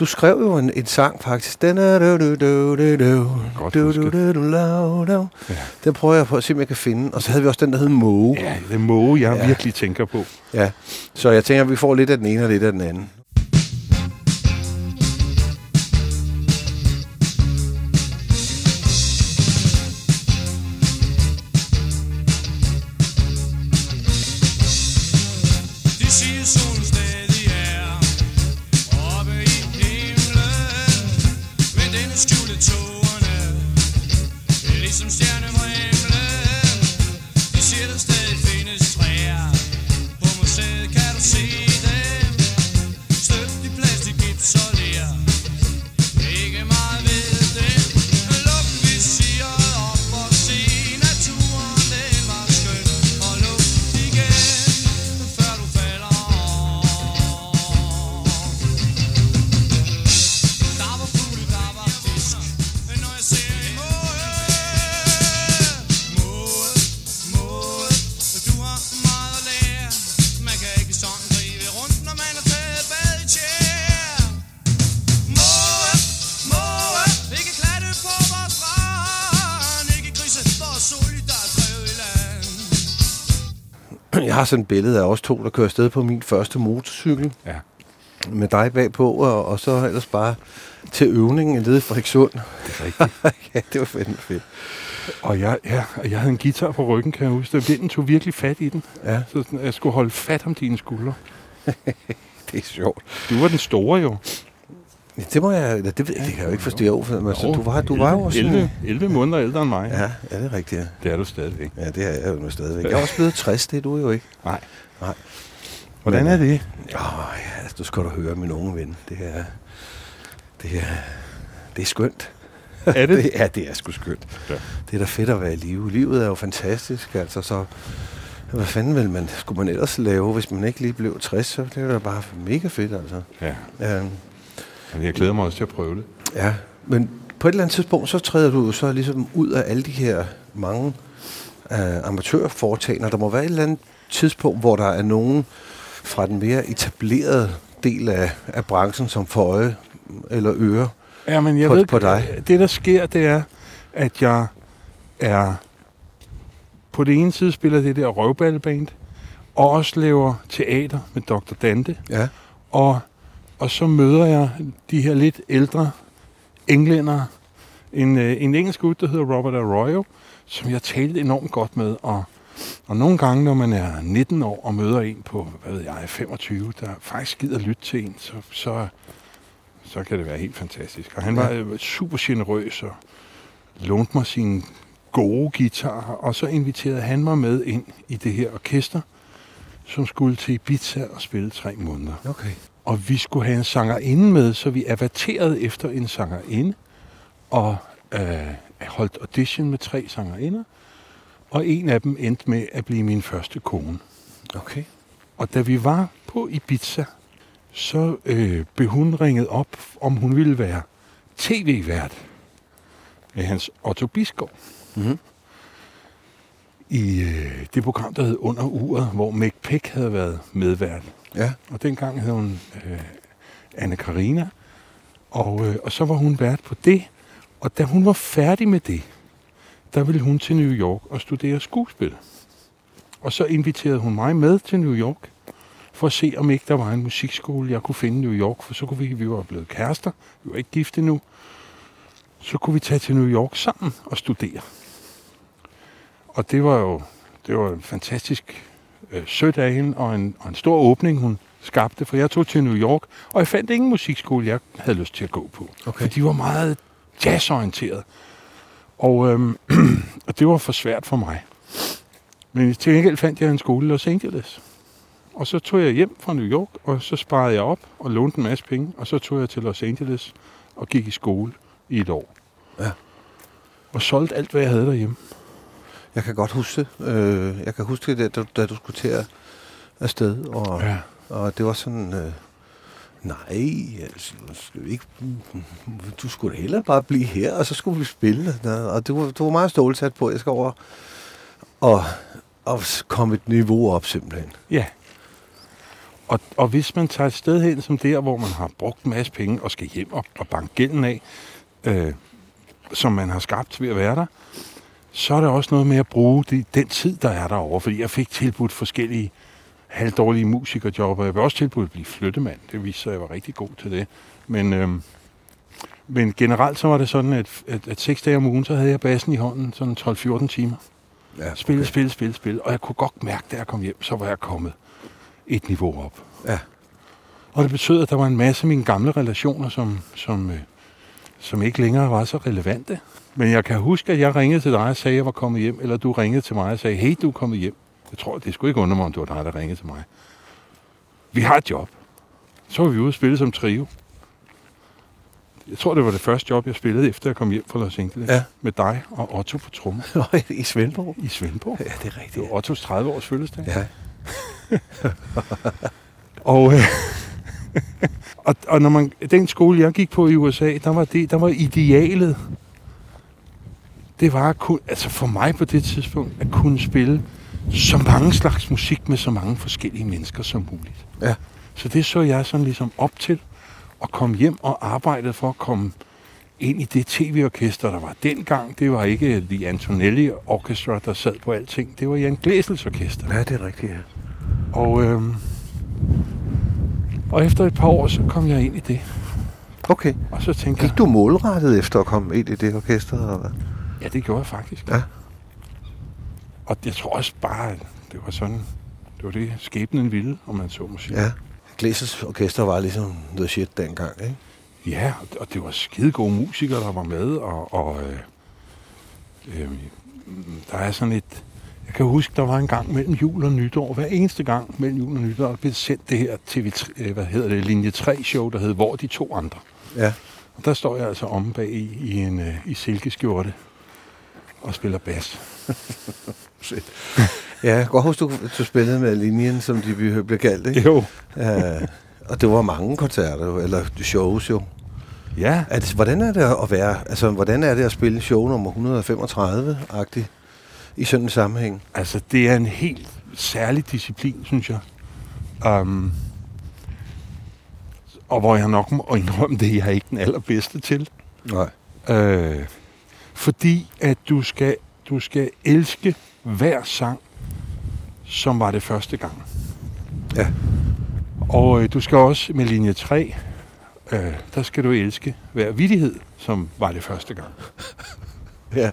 Du skrev jo en, en sang faktisk. Den er prøver jeg på at se, om jeg kan finde. Og så havde vi også den, der hed Måge. Ja, det er måge, jeg ja. virkelig tænker på. Ja. Så jeg tænker, at vi får lidt af den ene og lidt af den anden. Jeg har sådan et billede af os to, der kører afsted på min første motorcykel. Ja. Med dig bagpå, og, og så ellers bare til øvningen nede i Frederikssund. Det er rigtigt. ja, det var fandme fedt. Og jeg, ja, og jeg havde en guitar på ryggen, kan jeg huske. Vinden tog virkelig fat i den. Ja, Så sådan, jeg skulle holde fat om dine skuldre. det er sjovt. Du var den store jo. Ja, det må jeg, ja, det, ved, det kan jeg jo ikke forstå. For, altså, du var, du var jo også 11, sådan... 11 måneder ældre end mig. Ja, ja, det er rigtigt. Ja. Det er du stadigvæk. ja, det er jeg jo stadigvæk. Jeg er også blevet 60, det er du jo ikke. Nej. Nej. Hvordan er det? Åh, ja, altså, du skal du høre min unge ven. Det er, det er, det er skønt. Er det? det? Ja, det er sgu skønt. Ja. Det er da fedt at være i live. Livet er jo fantastisk, altså så... Hvad fanden vil man, skulle man ellers lave, hvis man ikke lige blev 60? Så det er da bare mega fedt, altså. Ja. Øhm, Men jeg glæder mig også til at prøve det. Ja, men på et eller andet tidspunkt, så træder du jo så ligesom ud af alle de her mange øh, amatørforetagender. Der må være et eller andet tidspunkt, hvor der er nogen fra den mere etablerede del af, af branchen, som får øje eller øre. Ja, men jeg På- ved, på dig. det der sker, det er, at jeg er på det ene side spiller det der røvballeband, og også laver teater med Dr. Dante, Ja, og, og så møder jeg de her lidt ældre englænder, en, øh, en engelsk gut, der hedder Robert Arroyo, som jeg talte enormt godt med, og, og nogle gange, når man er 19 år og møder en på, hvad ved jeg, 25, der faktisk gider lytte til en, så, så, så kan det være helt fantastisk. Og han var øh, super generøs og lånte mig sin gode guitar, og så inviterede han mig med ind i det her orkester, som skulle til Ibiza og spille tre måneder. okay. Og vi skulle have en sangerinde med, så vi averterede efter en sangerinde, og øh, holdt audition med tre sangerinder, og en af dem endte med at blive min første kone. Okay. Og da vi var på Ibiza, så øh, blev hun ringet op, om hun ville være tv-vært med hans Otto Bisgaard. Mhm. I øh, det program, der hed Under Uret, hvor Meg Peck havde været medvært. Ja, Og dengang hed hun øh, Anne Karina. Og, øh, og så var hun vært på det. Og da hun var færdig med det, der ville hun til New York og studere skuespil. Og så inviterede hun mig med til New York, for at se, om ikke der var en musikskole, jeg kunne finde i New York. For så kunne vi, vi var blevet kærester, vi var ikke gift endnu. Så kunne vi tage til New York sammen og studere. Og det var jo det var en fantastisk øh, sødt af hende, og en, og en stor åbning, hun skabte, for jeg tog til New York, og jeg fandt ingen musikskole, jeg havde lyst til at gå på. Okay. For de var meget jazzorienteret. Og, øhm, og det var for svært for mig. Men til gengæld fandt jeg en skole i Los Angeles. Og så tog jeg hjem fra New York, og så sparede jeg op og lånte en masse penge, og så tog jeg til Los Angeles og gik i skole i et år. Ja. Og solgte alt, hvad jeg havde derhjemme. Jeg kan godt huske det. Øh, jeg kan huske det, da, da du skulle til afsted, og, Ja. og det var sådan... Øh, nej, altså, du skal ikke, du skulle da hellere bare blive her, og så skulle vi spille. Og du, var- du var meget stålsat på, jeg skal over og, og komme et niveau op simpelthen. Ja. Og, og hvis man tager et sted hen som der, hvor man har brugt en masse penge og skal hjem og, og banke gælden af, øh, som man har skabt ved at være der, så er der også noget med at bruge det, den tid, der er derovre. Fordi jeg fik tilbudt forskellige halvdårlige musikerjob, og jeg blev også tilbudt at blive flyttemand. Det viste sig, at jeg var rigtig god til det. Men, øh, men generelt så var det sådan, at, at, at seks dage om ugen, så havde jeg bassen i hånden, sådan 12-14 timer. Ja, okay. spille, spille, spille. Og jeg kunne godt mærke, da jeg kom hjem, så var jeg kommet et niveau op. Ja. Og det betød, at der var en masse af mine gamle relationer, som, som, øh, som ikke længere var så relevante. Men jeg kan huske, at jeg ringede til dig og sagde, at jeg var kommet hjem, eller du ringede til mig og sagde, hey, du er kommet hjem. Jeg tror, det skulle ikke undre mig, om det var dig, der ringede til mig. Vi har et job. Så var vi ude og spille som trio. Jeg tror, det var det første job, jeg spillede, efter jeg kom hjem fra Los Angeles. Ja. Med dig og Otto på trommer i Svendborg. i Svendborg. Ja, det er rigtigt. Det var Ottos 30-års fødselsdag. Ja. Og, øh, og, og når man, den skole, jeg gik på i USA, der var, det, der var idealet. Det var at kunne, altså for mig på det tidspunkt, at kunne spille så mange slags musik med så mange forskellige mennesker som muligt. Ja. Så det så jeg sådan ligesom op til at komme hjem og arbejde for at komme ind i det tv-orkester, der var dengang. Det var ikke The Antonelli Orchestra, der sad på alting. Det var Jan Glæsels orkester. Ja, det er rigtigt, ja. Og, øhm, og efter et par år, så kom jeg ind i det. Okay. Og så tænkte jeg, Gik du målrettet efter at komme ind i det orkester? Eller hvad? Ja, det gjorde jeg faktisk. Ja. Og jeg tror også bare, at det var sådan, det var det skæbnen ville, om man så må sige. Ja. Glæsels orkester var ligesom the shit dengang, ikke? Ja, og- det var skide gode musikere, der var med, og, og øh, øh, der er sådan et... Jeg kan huske, der var en gang mellem jul og nytår. Hver eneste gang mellem jul og nytår, der blev sendt det her TV3, øh, hvad hedder det, linje 3 show, der hed Hvor de to andre. Ja. Og der står jeg altså omme bag i, i en øh, i silkeskjorte og spiller bas. Ja, jeg kan godt huske, du, du spillede med linjen, som de blev kaldt, ikke? Jo. Ja, og det var mange koncerter, eller shows jo. Ja, det, hvordan er det at være, altså hvordan er det at spille show nummer 135-agtigt i sådan en sammenhæng? altså det er en helt særlig disciplin, synes jeg. Um, og hvor jeg nok må indrømme det, jeg er ikke den allerbedste til. Nej. Øh, fordi at du skal, du skal elske hver sang, som var det første gang. Ja. Og øh, du skal også med linje 3, øh, der skal du elske hver vidighed, som var det første gang. Ja.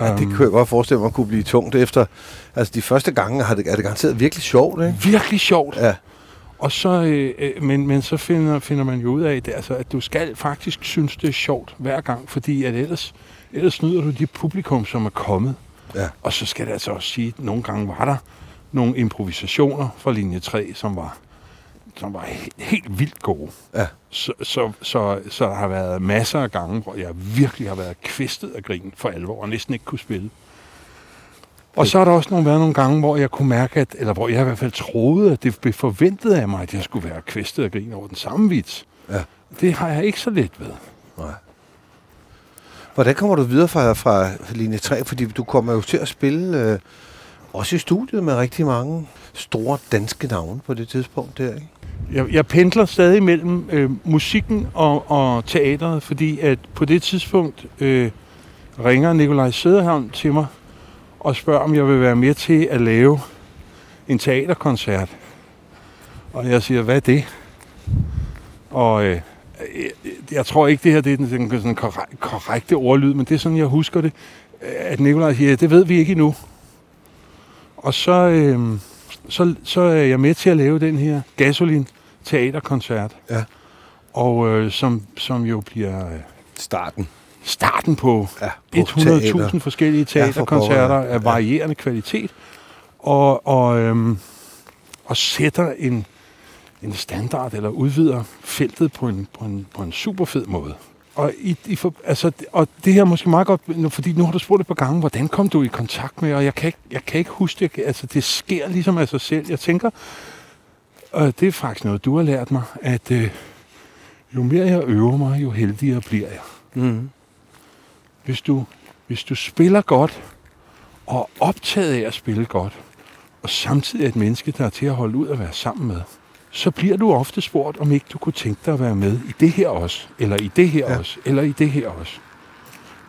ja, det kunne jeg godt forestille mig kunne blive tungt efter. Altså de første gange har det, er det garanteret virkelig sjovt, ikke? Virkelig sjovt. Ja. Og så, øh, øh, men, men så finder, finder man jo ud af, det, altså, at du skal faktisk synes, det er sjovt hver gang, fordi at ellers, ellers snyder du de publikum, som er kommet. Ja. Og så skal det altså også sige, at nogle gange var der nogle improvisationer fra linje 3, som var, som var helt, helt vildt gode. Ja. Så, så, så, så der har været masser af gange, hvor jeg virkelig har været kvistet af grin for alvor, og næsten ikke kunne spille. Og så har der også nogle, været nogle gange, hvor jeg kunne mærke, at, eller hvor jeg i hvert fald troede, at det blev forventet af mig, at jeg skulle være kvistet af grin over den samme vits. Ja. Det har jeg ikke så let ved. Nej. Hvordan kommer du videre fra, fra linje 3? Fordi du kommer jo til at spille øh, også i studiet med rigtig mange store danske navne på det tidspunkt der, ikke? Jeg, jeg pendler stadig mellem øh, musikken og, og teateret, fordi at på det tidspunkt øh, ringer Nikolaj Søderhavn til mig og spørger, om jeg vil være med til at lave en teaterkoncert. Og jeg siger, hvad er det? Og øh, jeg, jeg tror ikke, det her det er den, den sådan korrek- korrekte ordlyd, men det er sådan, jeg husker det, at Nikolaj siger, det ved vi ikke endnu. Og så, øh, så, så er jeg med til at lave den her Gasolin teaterkoncert. Ja. Og øh, som, som jo bliver øh, Starten. starten på Ja, på teater. 100.000 forskellige Ja, for teaterkoncerter ja. af varierende kvalitet. Og, og, øhm, og sætter en, en standard, eller udvider feltet på en, på en, på en super fed måde. Og, i, i for, altså, og det her er måske meget godt, nu- fordi nu har du spurgt et par gange, hvordan kom du i kontakt med, og jeg kan ikke, jeg kan ikke huske det, altså det sker ligesom af sig selv. Jeg tænker, og det er faktisk noget, du har lært mig, at øh, jo mere jeg øver mig, jo heldigere bliver jeg. Mm. Hvis du, hvis du spiller godt, og er optaget af at spille godt, og samtidig er et menneske, der er til at holde ud at være sammen med, så bliver du ofte spurgt, om ikke du kunne tænke dig at være med i det her også, eller i det her Ja. ja. også, eller i det her også.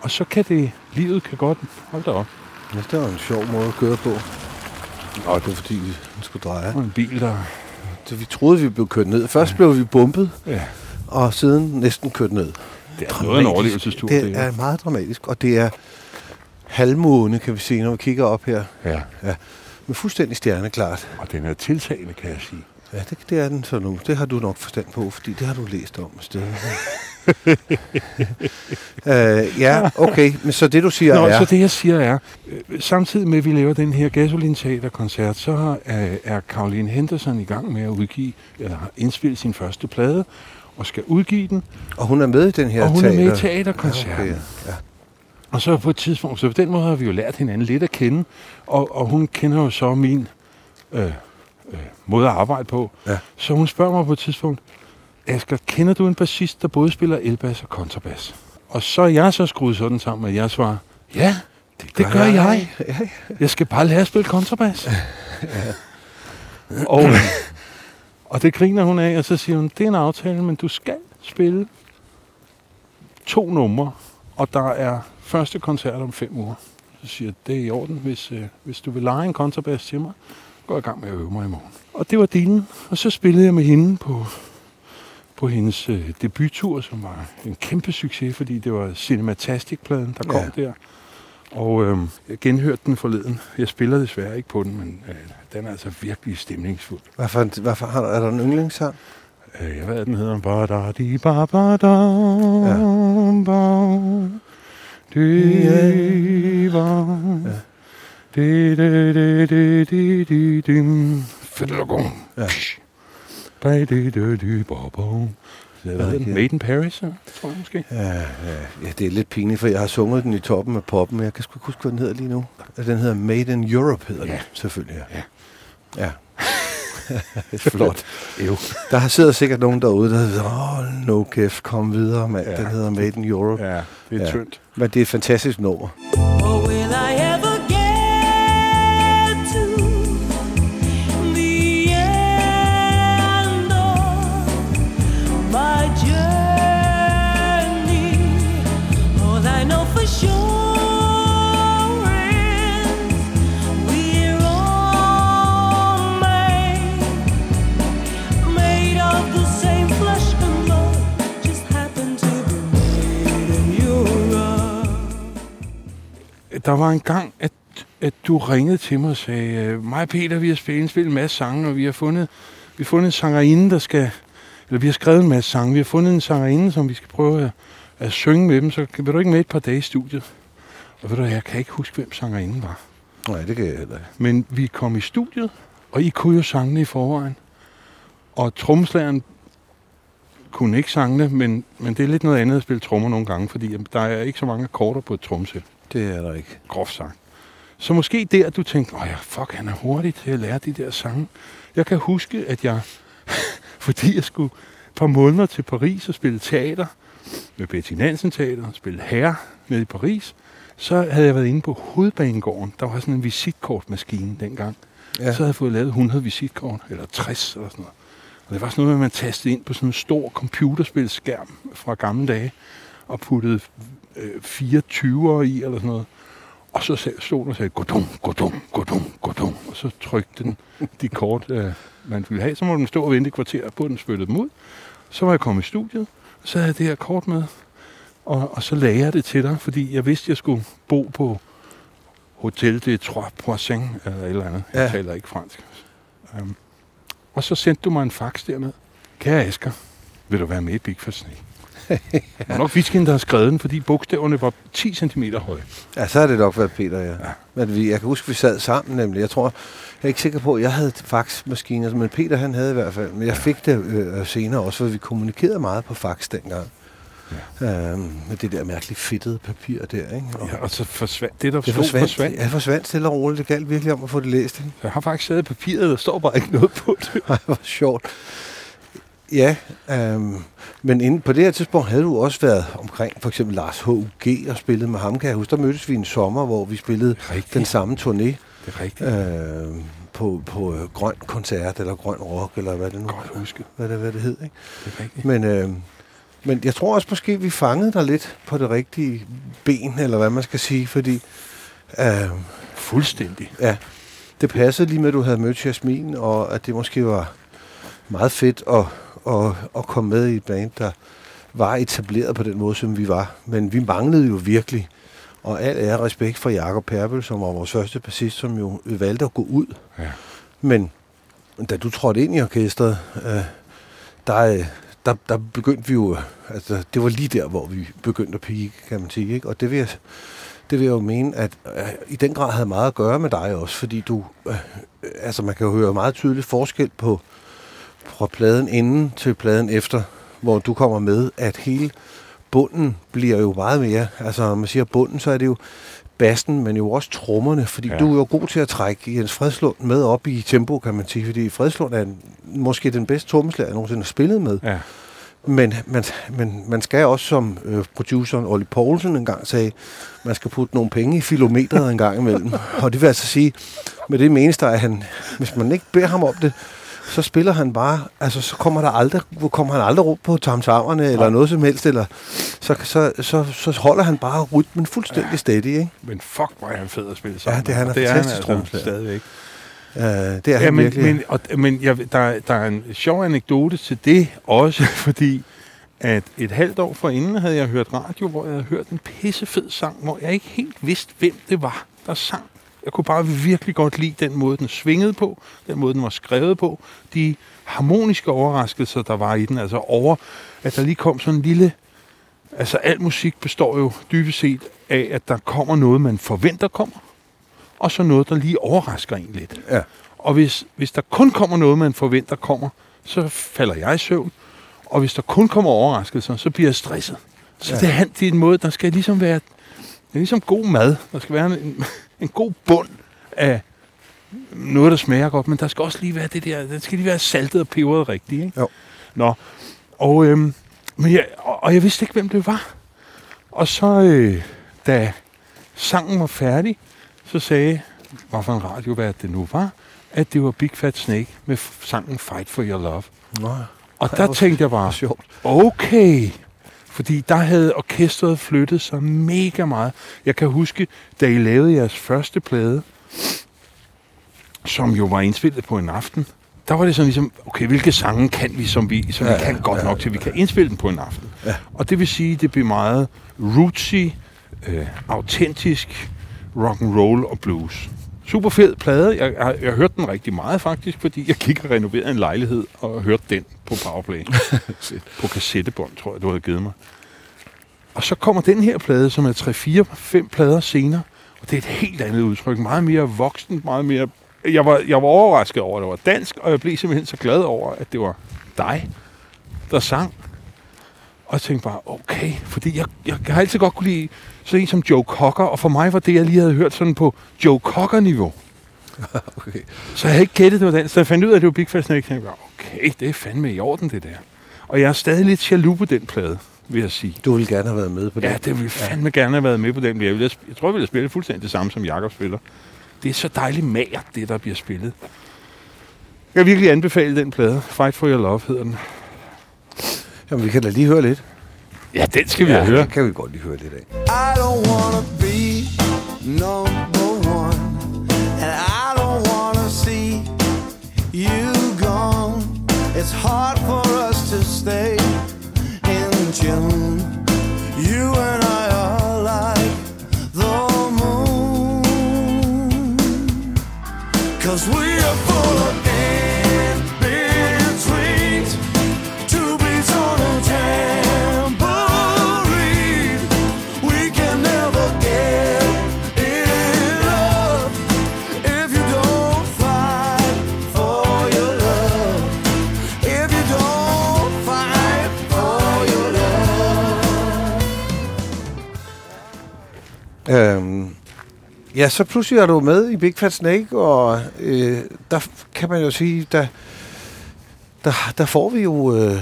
Og så kan det, livet kan godt, hold da op, Ja, det var en sjov måde at køre på. Nå, det var fordi, vi skulle dreje. og en bil, der... Så vi troede, vi blev kørt ned. Først blev vi bumpet, Ja, og siden næsten kørt ned. det er noget af en overlevelsestur. Det er meget dramatisk, og det er halvmåne, kan vi se, når vi kigger op her. Ja, Men fuldstændig stjerneklart. og den er tiltagende, kan jeg sige. Ja, det, det er den så nu. Det har du nok forstand på, fordi det har du læst om et sted. øh, ja, okay. Men så det, du siger, Nå, er... så det jeg siger er, øh, samtidig med at vi laver den her Gasolin Teaterkoncert, så er, er Caroline Henderson i gang med at udgive, eller har indspillet sin første plade, og skal udgive den, Og hun er med i den her og hun er med i teater. teaterkoncerten. Ja, okay, ja. Og så på et tidspunkt, så på den måde har vi jo lært hinanden lidt at kende, og, og hun kender jo så min øh, øh, måde at arbejde på. Ja. Så hun spørger mig på et tidspunkt, Asger, kender du en bassist, der både spiller elbas og kontrabas? Og så er jeg så skruet sådan sammen, at jeg svarer, ja, det, det gør jeg. Ja, Jeg skal bare lære at spille kontrabas. og, og det griner hun af, og så siger hun, det er en aftale, men du skal spille to numre, og der er første koncert om fem uger. Så siger jeg, det er i orden, hvis, øh, hvis du vil lege en kontrabas til mig, går jeg i gang med at øve mig i morgen. Og det var dealen, og så spillede jeg med hende på, på hendes øh, debuttur, som var en kæmpe succes, fordi det var Cinematastic-pladen, der kom Ja. der. Og øh, jeg genhørte den forleden. Jeg spiller desværre ikke på den, men øh, den er altså virkelig stemningsfuld. Hvorfor, hvorfor har, er der en yndlingssang? Øh, jeg ved, den hedder. Ba da di ba ba da Ja. ba ba di di Ja. Hvad hedder den? Made in Paris, så, tror jeg måske. Ja, ja, ja, det er lidt pinligt, for jeg har sunget den i toppen af poppen, men jeg kan sgu ikke huske, hvad den hedder lige nu. Den hedder Made in Europe, hedder Ja. den selvfølgelig. Ja. Ja. Flot. Jo. Der har siddet sikkert nogen derude, der hedder, åh, oh, no kæft, kom videre, mand. Ja. Den hedder Made in Europe. Ja, det er Ja. tyndt. Men det er et fantastisk nummer. Oh, will I Der var en gang, at, at du ringede til mig og sagde, øh, mig og Peter, vi har spillet, spillet en masse sange, og vi har fundet, vi har fundet en sangerinde, der skal, eller vi har skrevet en masse sange, vi har fundet en sangerinde, som vi skal prøve at, at synge med dem, så vil du ikke med et par dage i studiet? Og ved du, jeg kan ikke huske, hvem sangerinden var. Nej, det kan jeg heller ikke. Men vi kom i studiet, og I kunne jo sangene i forvejen. Og trommeslageren kunne ikke sange det, men, men det er lidt noget andet at spille trommer nogle gange, fordi der er ikke så mange akkorder på et trommesæt Det er der ikke. groft sagt. Så måske der, du tænkte, åh ja, fuck, han er hurtig til at lære de der sange. Jeg kan huske, at jeg, fordi jeg skulle et par måneder til Paris og spille teater, med Betty Nansen Teater, og spille herre nede i Paris, så havde jeg været inde på Hovedbanegården. Der var sådan en visitkortmaskine dengang. Ja. Så havde jeg fået lavet 100 visitkort, eller 60 eller sådan noget. Og det var sådan noget, med, at man tastede ind på sådan en stor computerspilskærm fra gamle dage, og puttede øh, 24'ere i, eller sådan noget. Og så sag- stod den og sagde, godum, godum, godum, godum. Og så trykte den de kort, øh, man ville have. Så måtte den stå og vente et kvarter på, den spyttede dem ud. Så var jeg kommet i studiet, og så havde jeg det her kort med. Og, og så lagde jeg det til dig, fordi jeg vidste, jeg skulle bo på Hotel de Trois Poissons, eller et eller andet. Jeg Ja. taler ikke fransk. Um, og så sendte du mig en fax derned. Kære Asger, vil du være med i Big for Snake? Det var nok Viskin, der har skrevet den, fordi bogstaverne var 10 cm høje. Ja, så har det nok været Peter, ja. Ja. Men vi, jeg kan huske, vi sad sammen nemlig. Jeg tror, jeg er ikke sikker på, at jeg havde faxmaskiner, men Peter han havde i hvert fald. Men jeg fik det øh, senere også, for vi kommunikerede meget på fax dengang. Ja. Øhm, med det der mærkeligt fedtede papir der, ikke? Og Ja, og så forsvandt det, der det forsvandt, forsvandt. Ja, forsvandt stille og roligt. Det galt virkelig om at få det læst. Ikke? Jeg har faktisk taget papiret, der står bare ikke noget på det. Ej, hvor sjovt. Ja, øhm, men inden på det her tidspunkt havde du også været omkring for eksempel Lars H.U.G. og spillet med ham. Kan jeg huske, der mødtes vi en sommer, hvor vi spillede Rigtigt. den samme turné. Det er rigtigt. øh, på, på øh, grøn koncert, eller grøn rock, eller hvad det nu Godt husket. hvad det, hvad det hed. Ikke? Det er rigtigt. Men, øh, men jeg tror også måske, vi fangede dig lidt på det rigtige ben, eller hvad man skal sige, fordi øh, Fuldstændig. ja, det passede lige med, at du havde mødt Jasmin, og at det måske var meget fedt at, at, at komme med i et band, der var etableret på den måde, som vi var. Men vi manglede jo virkelig, og al ære og respekt for Jakob Perbel, som var vores første bassist, som jo valgte at gå ud Ja. men da du trådte ind i orkestret, øh, der, øh, der, der begyndte vi jo, altså det var lige der, hvor vi begyndte at pige, kan man sige. Ikke? Og det vil, jeg, det vil jeg jo mene, at øh, i den grad havde meget at gøre med dig også, fordi du, øh, altså man kan jo høre meget tydeligt forskel på, fra pladen inden til pladen efter, hvor du kommer med, at hele bunden bliver jo meget mere, altså når man siger bunden, så er det jo bassen, men jo også trommerne, fordi Ja. du er jo god til at trække Jens Fredslund med op i tempo, kan man sige, fordi Fredslund er måske den bedste trommeslager, jeg nogensinde har spillet med. Ja. Men man, men man skal også, som øh, produceren Olli Poulsen engang sagde, man skal putte nogle penge i filometeret en gang imellem. Og det vil altså sige, med det menes der, at han, hvis man ikke beder ham om det, så spiller han bare, altså så kommer, der aldrig, kommer han aldrig rundt på tamtamerne eller noget som helst, eller så, så, så, så holder han bare rytmen fuldstændig steady, ikke? Men fuck, hvor er han fed at spille sammen. Ja, det er han er med. fantastisk altså trommeslager. stadigvæk. Uh, det er Ja, han men, virkelig. men, og, men jeg, der, der er en sjov anekdote til det også, fordi at et halvt år forinden havde jeg hørt radio, hvor jeg havde hørt en pissefed sang, hvor jeg ikke helt vidste, hvem det var, der sang. Jeg kunne bare virkelig godt lide den måde, den svingede på, den måde, den var skrevet på, de harmoniske overraskelser, der var i den, altså over, at der lige kom sådan en lille... Altså, al musik består jo dybest set af, at der kommer noget, man forventer kommer, og så noget, der lige overrasker en lidt. Ja. Og hvis, hvis der kun kommer noget, man forventer kommer, så falder jeg i søvn. Og hvis der kun kommer overraskelser, så bliver jeg stresset. Så ja. det, er, det er en måde, der skal ligesom være... Det er ligesom god mad. Der skal være en, en god bund af noget, der smager godt, men der skal også lige være det der... Den skal lige være saltet og peberet rigtigt, ikke? Jo. Nå, og, øhm, men jeg, og, og jeg vidste ikke, hvem det var. Og så, øh, da sangen var færdig, så sagde, hvad for en radiovært det nu var, at det var Big Fat Snake med sangen Fight for Your Love. Nå, Og der tænkte jeg bare, sjovt. okay, fordi der havde orkestret flyttet sig mega meget. Jeg kan huske, da I lavede jeres første plade, som jo var indspillet på en aften, der var det sådan ligesom, okay, hvilke sange kan vi, som vi, som ja, vi kan godt ja, nok til, vi kan indspille den på en aften. Ja. Og det vil sige, det blev meget rootsy, øh, autentisk rock and roll og blues. Super fed plade. Jeg, jeg, jeg hørte den rigtig meget faktisk, fordi jeg gik og renoverede en lejlighed og hørte den på Powerplay. på kassettebånd, tror jeg, du havde givet mig. Og så kommer den her plade, som er 3-4-5 plader senere. Og det er et helt andet udtryk. Meget mere voksen, meget mere... Jeg var, jeg var overrasket over, at det var dansk, og jeg blev simpelthen så glad over, at det var dig, der sang. Og jeg tænkte bare, okay, fordi jeg, jeg har altid godt kunne lide sådan en som Joe Cocker, og for mig var det, jeg lige havde hørt sådan på Joe Cocker-niveau. Okay. Så jeg havde ikke gættet, det var den. Så jeg fandt ud af, at det var Big Fat Snake. Jeg tænkte okay, det er fandme i orden, det der. Og jeg er stadig lidt jaloux på den plade, vil jeg sige. Du ville gerne have været med på det. Ja, det ville fandme gerne have været med på den. Jeg, ville, jeg tror, jeg ville spille fuldstændig det samme, som Jakob spiller. Det er så dejligt magert, det der bliver spillet. Jeg vil virkelig anbefale den plade. Fight for Your Love hedder den. Jamen, vi kan da lige høre lidt. Ja, den skal vi ja, høre. det kan vi godt lige høre lidt af. I don't wanna be number one, and I don't wanna see you gone. It's hard for ja, så pludselig er du med i Big Fat Snake, og øh, der kan man jo sige, der, der, der får vi jo øh,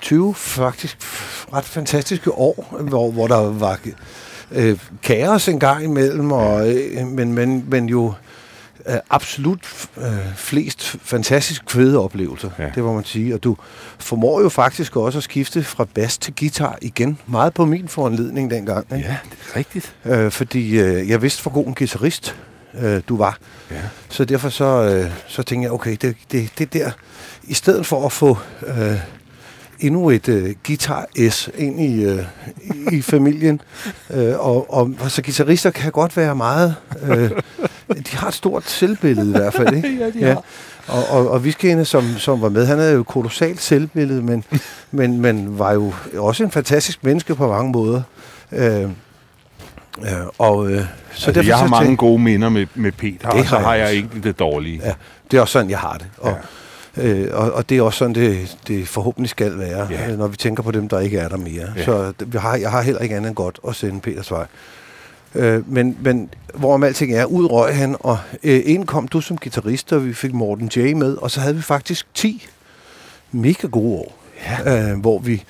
20 faktisk ret fantastiske år, hvor, hvor der var øh, kaos en gang imellem, og, øh, men, men, men jo øh, absolut øh, flest fantastisk fede oplevelser, Ja. ja. det må man sige. Og du formår jo faktisk også at skifte fra bas til guitar igen, meget på min foranledning dengang. Ikke? Ja, det er rigtigt. Øh, fordi øh, jeg vidste, hvor god en guitarist øh, du var. Ja. Så derfor så, øh, så tænkte jeg, okay, det, det, det der, i stedet for at få øh, endnu et øh, guitar-S ind i, øh, i- i familien, øh, og, og så guitarister kan godt være meget, øh, de har et stort selvbillede i hvert fald, ikke? Ja, de har. Og, og, og Viskene, som, som var med, han havde jo kolossalt selvbillede, men, men, men var jo også en fantastisk menneske på mange måder. Øh, øh, og, øh, så Så altså, jeg har så mange tænkte- gode minder med, med Peter, Det og så har jeg har jeg ikke det dårlige. Ja, det er også sådan, jeg har det. Og, ja. Øh, og, og det er også sådan, det, det forhåbentlig skal være, Ja. ja. når vi tænker på dem, der ikke er der mere. Ja. Så jeg har, jeg har heller ikke andet end godt at sende Peters vej. Øh, men, men hvorom alting er, ud røg han, og øh, ind kom du som guitarist, og vi fik Morten J. med, og så havde vi faktisk 10 mega gode år, ja. øh, hvor vi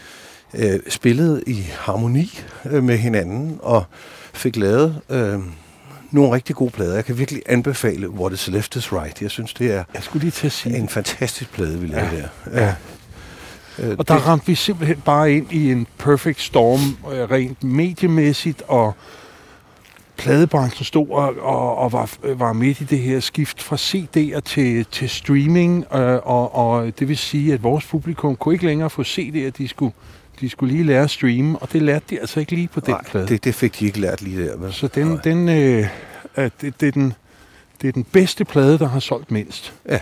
øh, spillede i harmoni øh, med hinanden, og fik lavet øh, nogle rigtig gode plader. Jeg kan virkelig anbefale What is Left is Right. Jeg synes, det er Jeg skulle lige til at sige en fantastisk plade, vi lavede Ja. der. Ja. Øh, Og der ramte vi simpelthen bare ind i en perfect storm, øh, rent mediemæssigt, og pladebranchen stod og, og, og var, var midt i det her skift fra CD'er til, til streaming, øh, og, og det vil sige, at vores publikum kunne ikke længere få CD'er, de skulle, de skulle lige lære at streame, og det lærte de altså ikke lige på den Nej, plade. det, det fik de ikke lært lige der. Men, Så den, den, øh, øh, det, det, er den, det er den bedste plade, der har solgt mindst. Ja,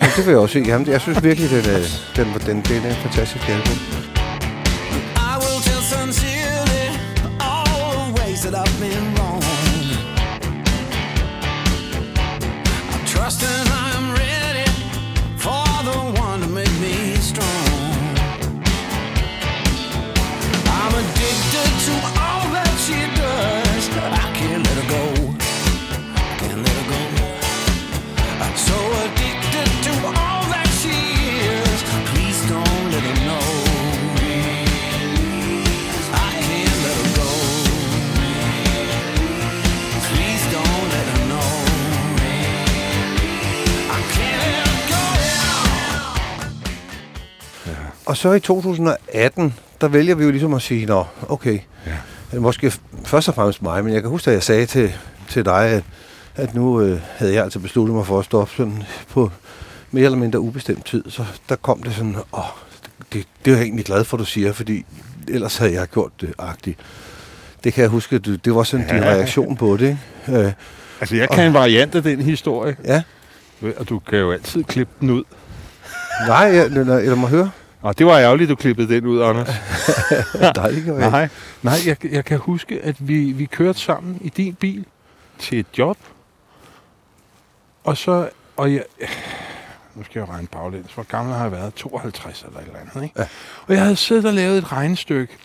det vil jeg også sige. Jamen, jeg synes virkelig, den, er, den, den, den er en fantastisk album. Og så i 2018, der vælger vi jo ligesom at sige, nå, okay, ja. måske først og fremmest mig, men jeg kan huske, at jeg sagde til, til dig, at, at nu øh, havde jeg altså besluttet mig for at stoppe sådan på mere eller mindre ubestemt tid. Så der kom det sådan, åh, det, det er jeg egentlig glad for, du siger, fordi ellers havde jeg gjort det agtigt. Det kan jeg huske, du, det var sådan ja. din reaktion på det. ikke? Øh, Altså, jeg kan en variant af den historie, ja, og du kan jo altid klippe den ud. nej, jeg, eller, eller må høre? Og det var ærgerligt, du klippede den ud, Anders. Nej, ikke. Nej, nej jeg, jeg kan huske, at vi, vi kørte sammen i din bil til et job. Og så, og jeg, nu skal jeg regne baglæns, hvor gammel har jeg været? 52 eller et eller andet, ikke? Ja. Og jeg havde siddet og lavet et regnestykke,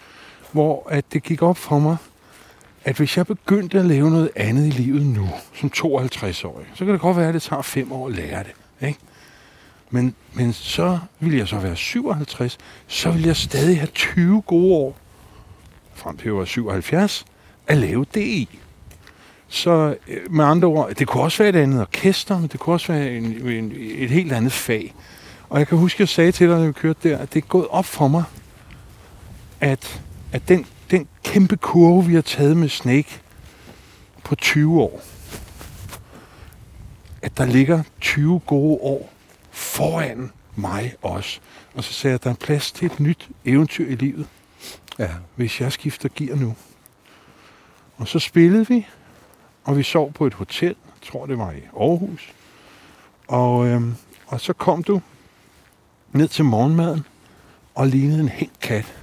hvor at det gik op for mig, at hvis jeg begyndte at lave noget andet i livet nu, som 52-årig, så kan det godt være, at det tager fem år at lære det, ikke? Men, men så vil jeg så være 57, så vil jeg stadig have 20 gode år, frem til jeg var 77, at lave det i. Så øh, med andre ord, det kunne også være et andet orkester, men det kunne også være en, en, et helt andet fag. Og jeg kan huske, jeg sagde til dig, da vi kørte der, at det er gået op for mig, at, at den, den kæmpe kurve, vi har taget med Snake på 20 år, at der ligger 20 gode år foran mig også. Og så sagde jeg, at der er plads til et nyt eventyr i livet, Ja. hvis jeg skifter gear nu. Og så spillede vi, og vi sov på et hotel, jeg tror det var i Aarhus. Og, øhm, og så kom du ned til morgenmaden og lignede en hængt kat.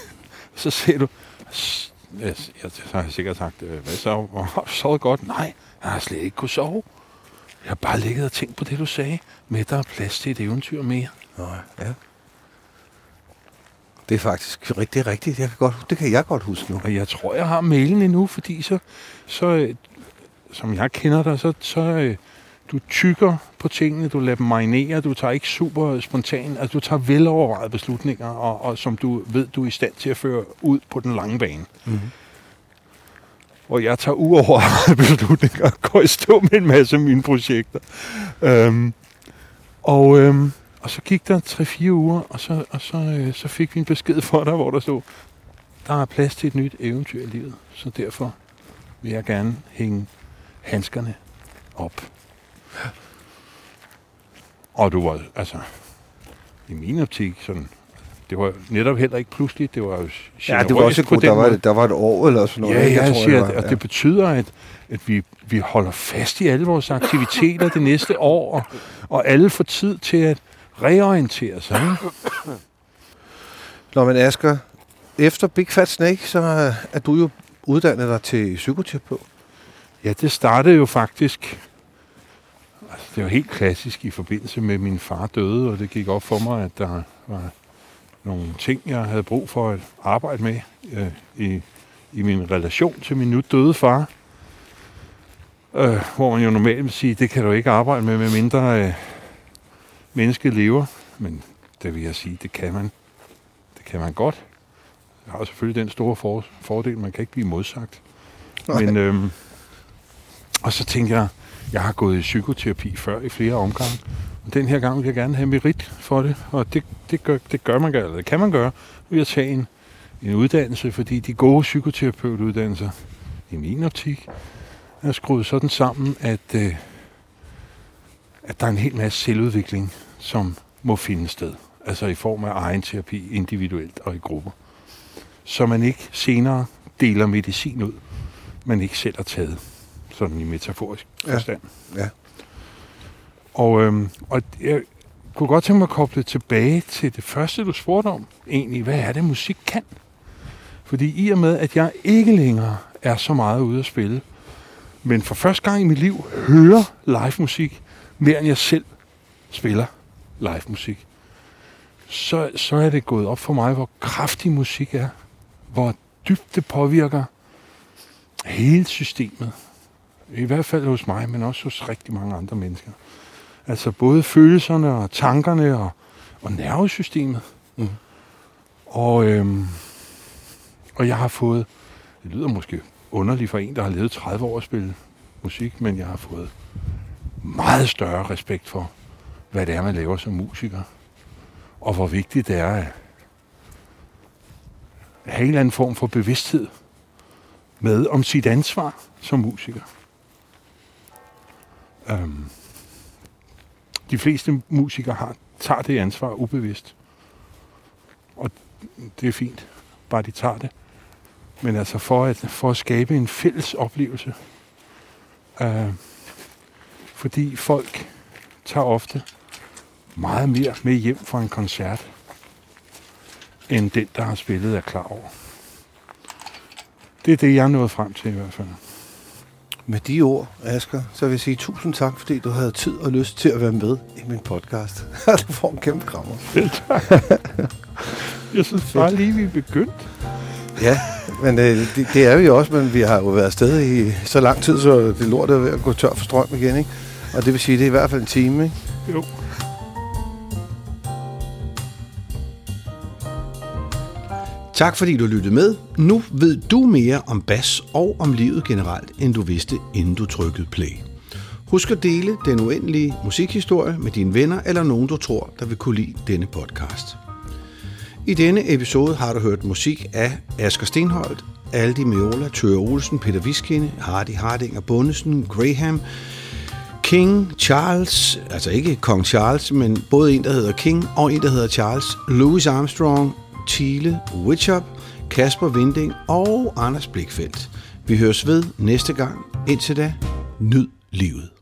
så siger du, "S- jeg, jeg, så har jeg sikkert sagt, "Øh, hvad så? Har du sovet godt? Nej, jeg har slet ikke kunne sove. Jeg har bare ligget og tænkt på det, du sagde. Med, der er plads til et eventyr mere. Nå, ja. Det er faktisk rigtig rigtigt. Jeg kan godt, det kan jeg godt huske nu. Og jeg tror, jeg har mailen endnu, fordi så, så øh, som jeg kender dig, så, så øh, du tykker på tingene, du lader dem marinere, du tager ikke super spontan, altså du tager velovervejede beslutninger, og, og som du ved, du er i stand til at føre ud på den lange bane. Mm-hmm. Hvor jeg tager uovervejede beslutninger og går i stå med en masse af mine projekter. Øhm, og, øhm, og så gik der 3-4 uger, og så, og så, øh, så fik vi en besked for dig, hvor der stod, der er plads til et nyt eventyr i livet, så derfor vil jeg gerne hænge handskerne op. Og du var, altså, i min optik, sådan, det var netop heller ikke pludseligt, det var jo Ja, det var også godt. Der var, der var et år eller sådan noget. Ja, ikke? jeg, jeg tror, siger, det at, var. at det betyder, at, at vi, vi holder fast i alle vores aktiviteter det næste år, og, og alle får tid til at reorientere sig. Nå, men Asger, efter Big Fat Snake, så er- er du jo uddannet dig til psykoterapeut. Ja, det startede jo faktisk... Altså, det var helt klassisk i forbindelse med, min far døde, og det gik op for mig, at der var nogle ting, jeg havde brug for at arbejde med øh, i, i min relation til min nu døde far. Øh, hvor man jo normalt vil sige, det kan du ikke arbejde med, medmindre øh, mennesket lever. Men det vil jeg sige, det kan man. Det kan man godt. Jeg har selvfølgelig den store for, fordel, man kan ikke blive modsagt. Nej. Men, øhm, og så tænkte jeg, jeg har gået i psykoterapi før i flere omgange. Den her gang vil jeg gerne have merit for det. Og det, det, gør, det gør man, eller det kan man gøre ved at tage en, en uddannelse, fordi de gode psykoterapeutuddannelser i min optik er skruet sådan sammen, at, øh, at der er en hel masse selvudvikling, som må finde sted. Altså i form af egen terapi, individuelt og i grupper. Så man ikke senere deler medicin ud, man ikke selv har taget. Sådan i metaforisk Ja. forstand. Ja. Og, øhm, og jeg kunne godt tænke mig at koble tilbage til det første, du spurgte om. Egentlig, hvad er det, musik kan? Fordi i og med, at jeg ikke længere er så meget ude at spille, men for første gang i mit liv hører live musik mere end jeg selv spiller live musik, så, så er det gået op for mig, hvor kraftig musik er. Hvor dybt det påvirker hele systemet. I hvert fald hos mig, men også hos rigtig mange andre mennesker. Altså både følelserne og tankerne og, og nervesystemet. Mm. Og, øhm, og jeg har fået, det lyder måske underligt for en, der har levet 30 år at spille musik, men jeg har fået meget større respekt for, hvad det er, man laver som musiker. Og hvor vigtigt det er at have en eller anden form for bevidsthed med om sit ansvar som musiker. Um, de fleste musikere har, tager det ansvar ubevidst. Og det er fint, bare de tager det. Men altså for at, for at skabe en fælles oplevelse. Øh, fordi folk tager ofte meget mere med hjem fra en koncert, end den, der har spillet, er klar over. Det er det, jeg er nået frem til i hvert fald. Med de ord, Asger, så vil jeg sige tusind tak, fordi du havde tid og lyst til at være med i min podcast. du får en kæmpe krammer. Jeg synes bare lige, vi er begyndt. Ja, men øh, det, det er vi jo også, men vi har jo været afsted i så lang tid, så det lort er ved at gå tør for strøm igen, ikke? Og det vil sige, det er i hvert fald en time, ikke? Jo. Tak fordi du lyttede med. Nu ved du mere om bas og om livet generelt, end du vidste, inden du trykkede play. Husk at dele den uendelige musikhistorie med dine venner eller nogen, du tror, der vil kunne lide denne podcast. I denne episode har du hørt musik af Asger Stenholdt, Aldi Meola, Tøre Olsen, Peter Viskinde, Hardy Hardinger Bundesen, Graham, King Charles, altså ikke Kong Charles, men både en, der hedder King og en, der hedder Charles, Louis Armstrong, Thiele, Witchup, Kasper Vinding og Anders Blikfeldt. Vi høres ved næste gang. Indtil da, nyd livet.